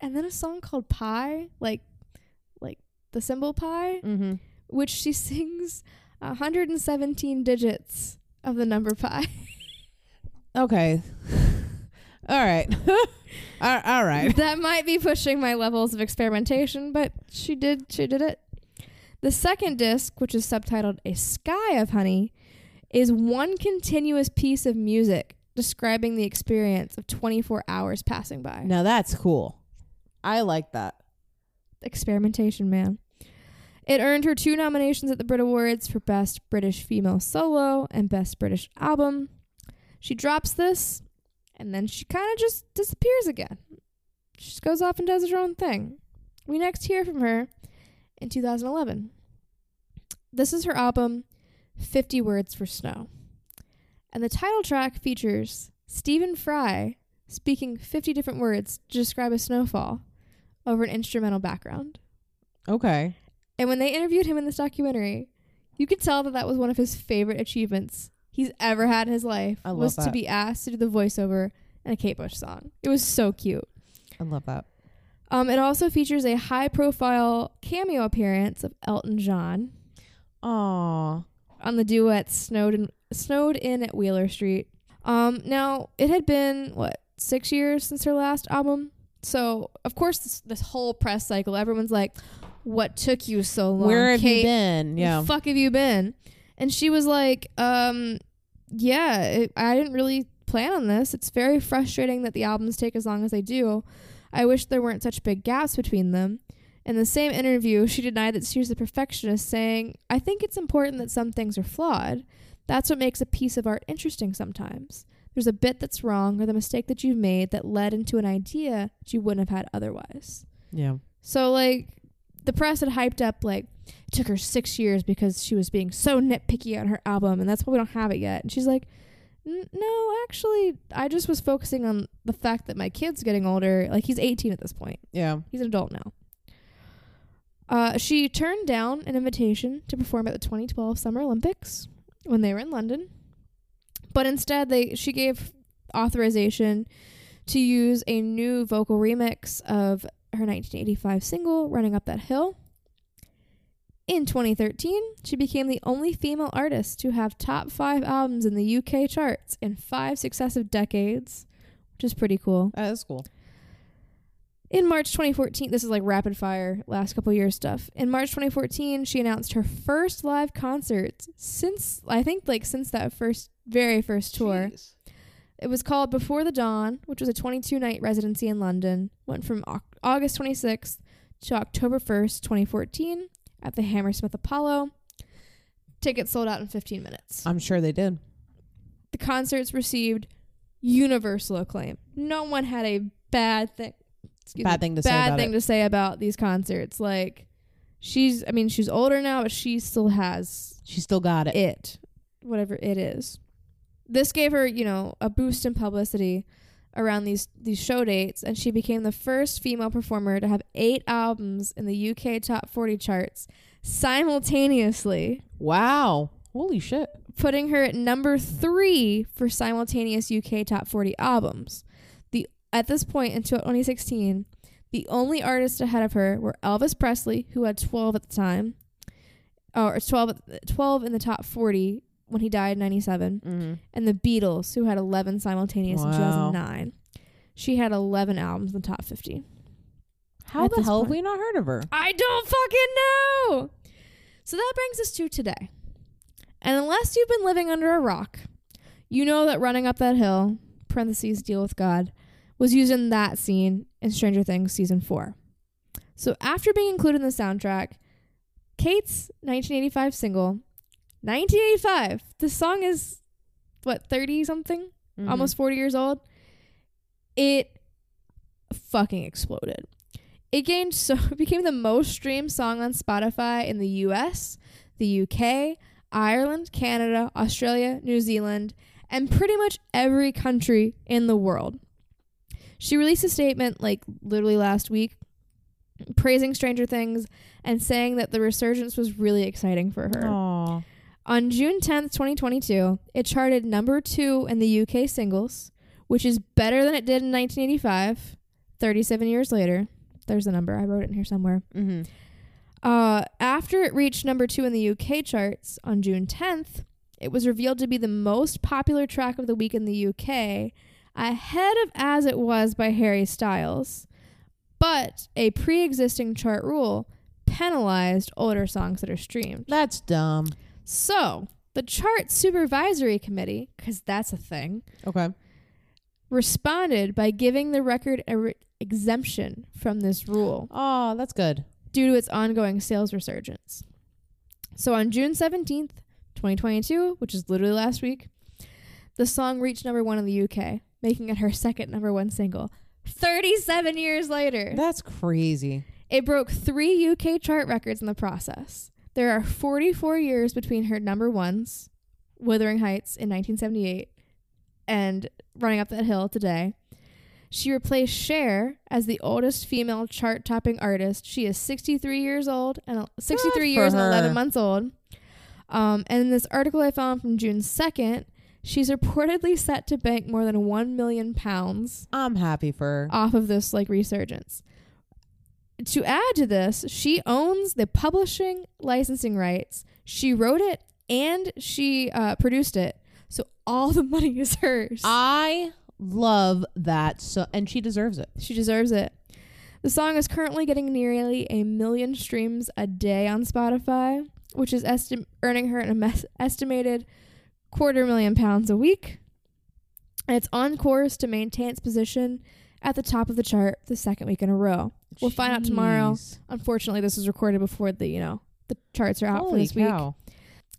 and then a song called Pi, like like the symbol pi, Mm-hmm. which she sings 117 digits of the number pi. Okay. All right. all, all right. that might be pushing my levels of experimentation, but she did she did it. The second disc, which is subtitled A Sky of Honey, is one continuous piece of music describing the experience of 24 hours passing by. Now that's cool. I like that. Experimentation, man. It earned her two nominations at the Brit Awards for Best British Female Solo and Best British Album. She drops this, and then she kind of just disappears again. She just goes off and does her own thing. We next hear from her in 2011. This is her album, 50 Words for Snow. And the title track features Stephen Fry speaking 50 different words to describe a snowfall over an instrumental background. Okay. And when they interviewed him in this documentary, you could tell that that was one of his favorite achievements he's ever had in his life I love was to be asked to do the voiceover in a Kate Bush song. It was so cute. I love that. Um, it also features a high-profile cameo appearance of Elton John Aw. on the duet "Snowed in, Snowed in at Wheeler Street." Um, now it had been what six years since her last album, so of course this, this whole press cycle, everyone's like, "What took you so long? Where have Kate? you been? Yeah. the fuck have you been? And she was like, um, yeah, it, I didn't really plan on this. It's very frustrating that the albums take as long as they do. I wish there weren't such big gaps between them. In the same interview, she denied that she was a perfectionist, saying, I think it's important that some things are flawed. That's what makes a piece of art interesting sometimes. There's a bit that's wrong or the mistake that you've made that led into an idea that you wouldn't have had otherwise. Yeah. So like the press had hyped up like took her six years because she was being so nitpicky on her album and that's why we don't have it yet. And she's like, no, actually, I just was focusing on the fact that my kid's getting older. Like he's 18 at this point. Yeah. He's an adult now. Uh, she turned down an invitation to perform at the 2012 Summer Olympics when they were in London, but instead they she gave authorization to use a new vocal remix of her 1985 single, Running Up That Hill. In 2013, she became the only female artist to have top five albums in the UK charts in five successive decades, which is pretty cool. That is cool. In March 2014, this is like rapid fire, last couple years stuff. In March 2014, she announced her first live concert since, I think, like since that first, very first tour. Jeez. It was called Before the Dawn, which was a 22 night residency in London. Went from August 26th to October 1st, 2014, at the Hammersmith Apollo. Tickets sold out in 15 minutes. I'm sure they did. The concerts received universal acclaim. No one had a bad thing. excuse Bad me, thing to say bad about thing it. to say about these concerts. Like, she's, I mean, she's older now, but she still has She still got it. it, whatever it is. This gave her, you know, a boost in publicity around these these show dates, and she became the first female performer to have eight albums in the UK top 40 charts simultaneously, Wow. Holy shit. putting her at number three for simultaneous UK top 40 albums. The at this point in 2016, the only artists ahead of her were Elvis Presley, who had 12 at the time, or 12 12 in the top 40 when he died in 97 Mm-hmm. and the Beatles, who had 11 simultaneous in 2009. She had 11 albums in the top 50. How At the hell have we not heard of her? I don't fucking know. So that brings us to today. And unless you've been living under a rock, you know that running up that hill, parentheses, deal with God, was used in that scene in Stranger Things season 4. So after being included in the soundtrack, Kate's 1985 single, 1985, the song is, what, 30 something? Mhm. almost 40 years old, it fucking exploded. It gained so it became the most streamed song on Spotify in the US, the UK, Ireland, Canada, Australia, New Zealand, and pretty much every country in the world. She released a statement like literally last week praising Stranger Things and saying that the resurgence was really exciting for her. Aw. On June 10th, 2022, it charted number two in the UK singles, which is better than it did in 1985, 37 years later. There's the number. I wrote it in here somewhere. Mm-hmm. Uh, after it reached number two in the UK charts on June 10th, it was revealed to be the most popular track of the week in the UK, ahead of As It Was by Harry Styles. But a pre existing chart rule penalized older songs that are streamed. That's dumb. So, the chart supervisory committee, because that's a thing, Okay. responded by giving the record a re- exemption from this rule Oh, that's good. due to its ongoing sales resurgence. So, on June 17th, 2022, which is literally last week, the song reached number one in the UK, making it her second number one single. 37 years later. That's crazy. It broke three UK chart records in the process. There are 44 years between her number ones, Wuthering Heights in 1978, and Running Up That Hill today. She replaced Cher as the oldest female chart topping artist. She is 63 years old and 63 for years and 11 months old. Um, and in this article I found from June 2nd, she's reportedly set to bank more than 1 million pounds I'm happy for her. off of this like resurgence. To add to this, she owns the publishing licensing rights. She wrote it and she uh, produced it, so all the money is hers. I love that. So, and she deserves it. she deserves it. The song is currently getting nearly a million streams a day on Spotify, which is esti- earning her an mes- estimated quarter million pounds a week. And it's on course to maintain its position at the top of the chart the second week in a row. We'll find out tomorrow. Unfortunately, this was recorded before the you know the charts are out for Holy this week.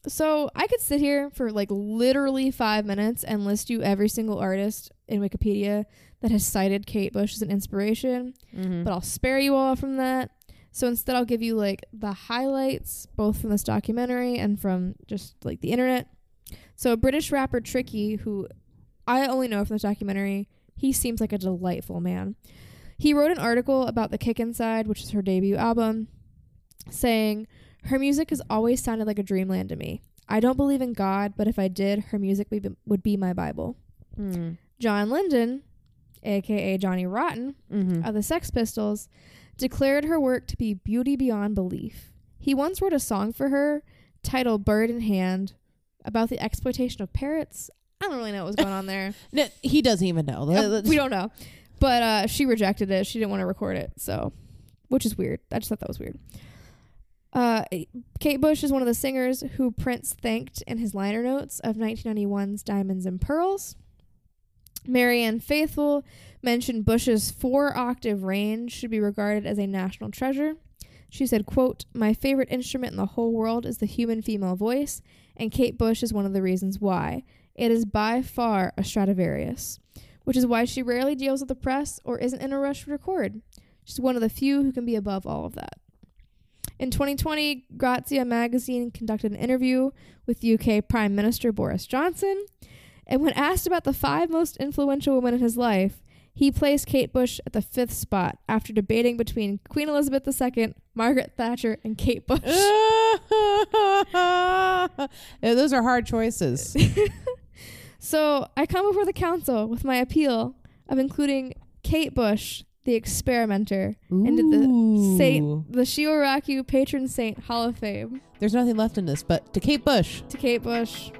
So I could sit here for like literally five minutes and list you every single artist in Wikipedia that has cited Kate Bush as an inspiration, Mhm. but I'll spare you all from that. So instead, I'll give you like the highlights, both from this documentary and from just like the internet. So British rapper Tricky, who I only know from this documentary, he seems like a delightful man. He wrote an article about the Kick Inside, which is her debut album, saying, Her music has always sounded like a dreamland to me. I don't believe in God, but if I did, her music would be, would be my Bible. Mm. John Lydon, aka Johnny Rotten, Mhm. of the Sex Pistols, declared her work to be beauty beyond belief. He once wrote a song for her titled Bird in Hand about the exploitation of parrots. I don't really know what was going on there. No, he doesn't even know. Uh, we don't know. But uh, she rejected it. She didn't want to record it. So, which is weird. I just thought that was weird. Uh, Kate Bush is one of the singers who Prince thanked in his liner notes of 1991's Diamonds and Pearls. Marianne Faithfull mentioned Bush's four octave range should be regarded as a national treasure. She said, quote, My favorite instrument in the whole world is the human female voice, and Kate Bush is one of the reasons why. It is by far a Stradivarius, which is why she rarely deals with the press or isn't in a rush to record. She's one of the few who can be above all of that. In 2020, Grazia magazine conducted an interview with UK Prime Minister Boris Johnson. And when asked about the five most influential women in his life, he placed Kate Bush at the fifth spot after debating between Queen Elizabeth II, Margaret Thatcher, and Kate Bush. Yeah, those are hard choices. so I come before the council with my appeal of including Kate Bush, the experimenter, into the Saint, the She Will Rock You patron saint Hall of Fame. There's nothing left in this, but to Kate Bush. To Kate Bush.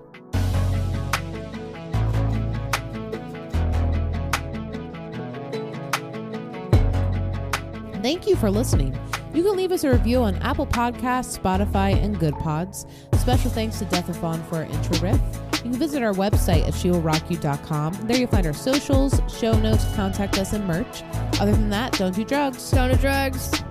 Thank you for listening. You can leave us a review on Apple Podcasts, Spotify, and Good Pods. Special thanks to Death of Fawn for our intro riff. You can visit our website at shewillrockyou.com. There you'll find our socials, show notes, contact us, and merch. Other than that, don't do drugs. Don't do drugs.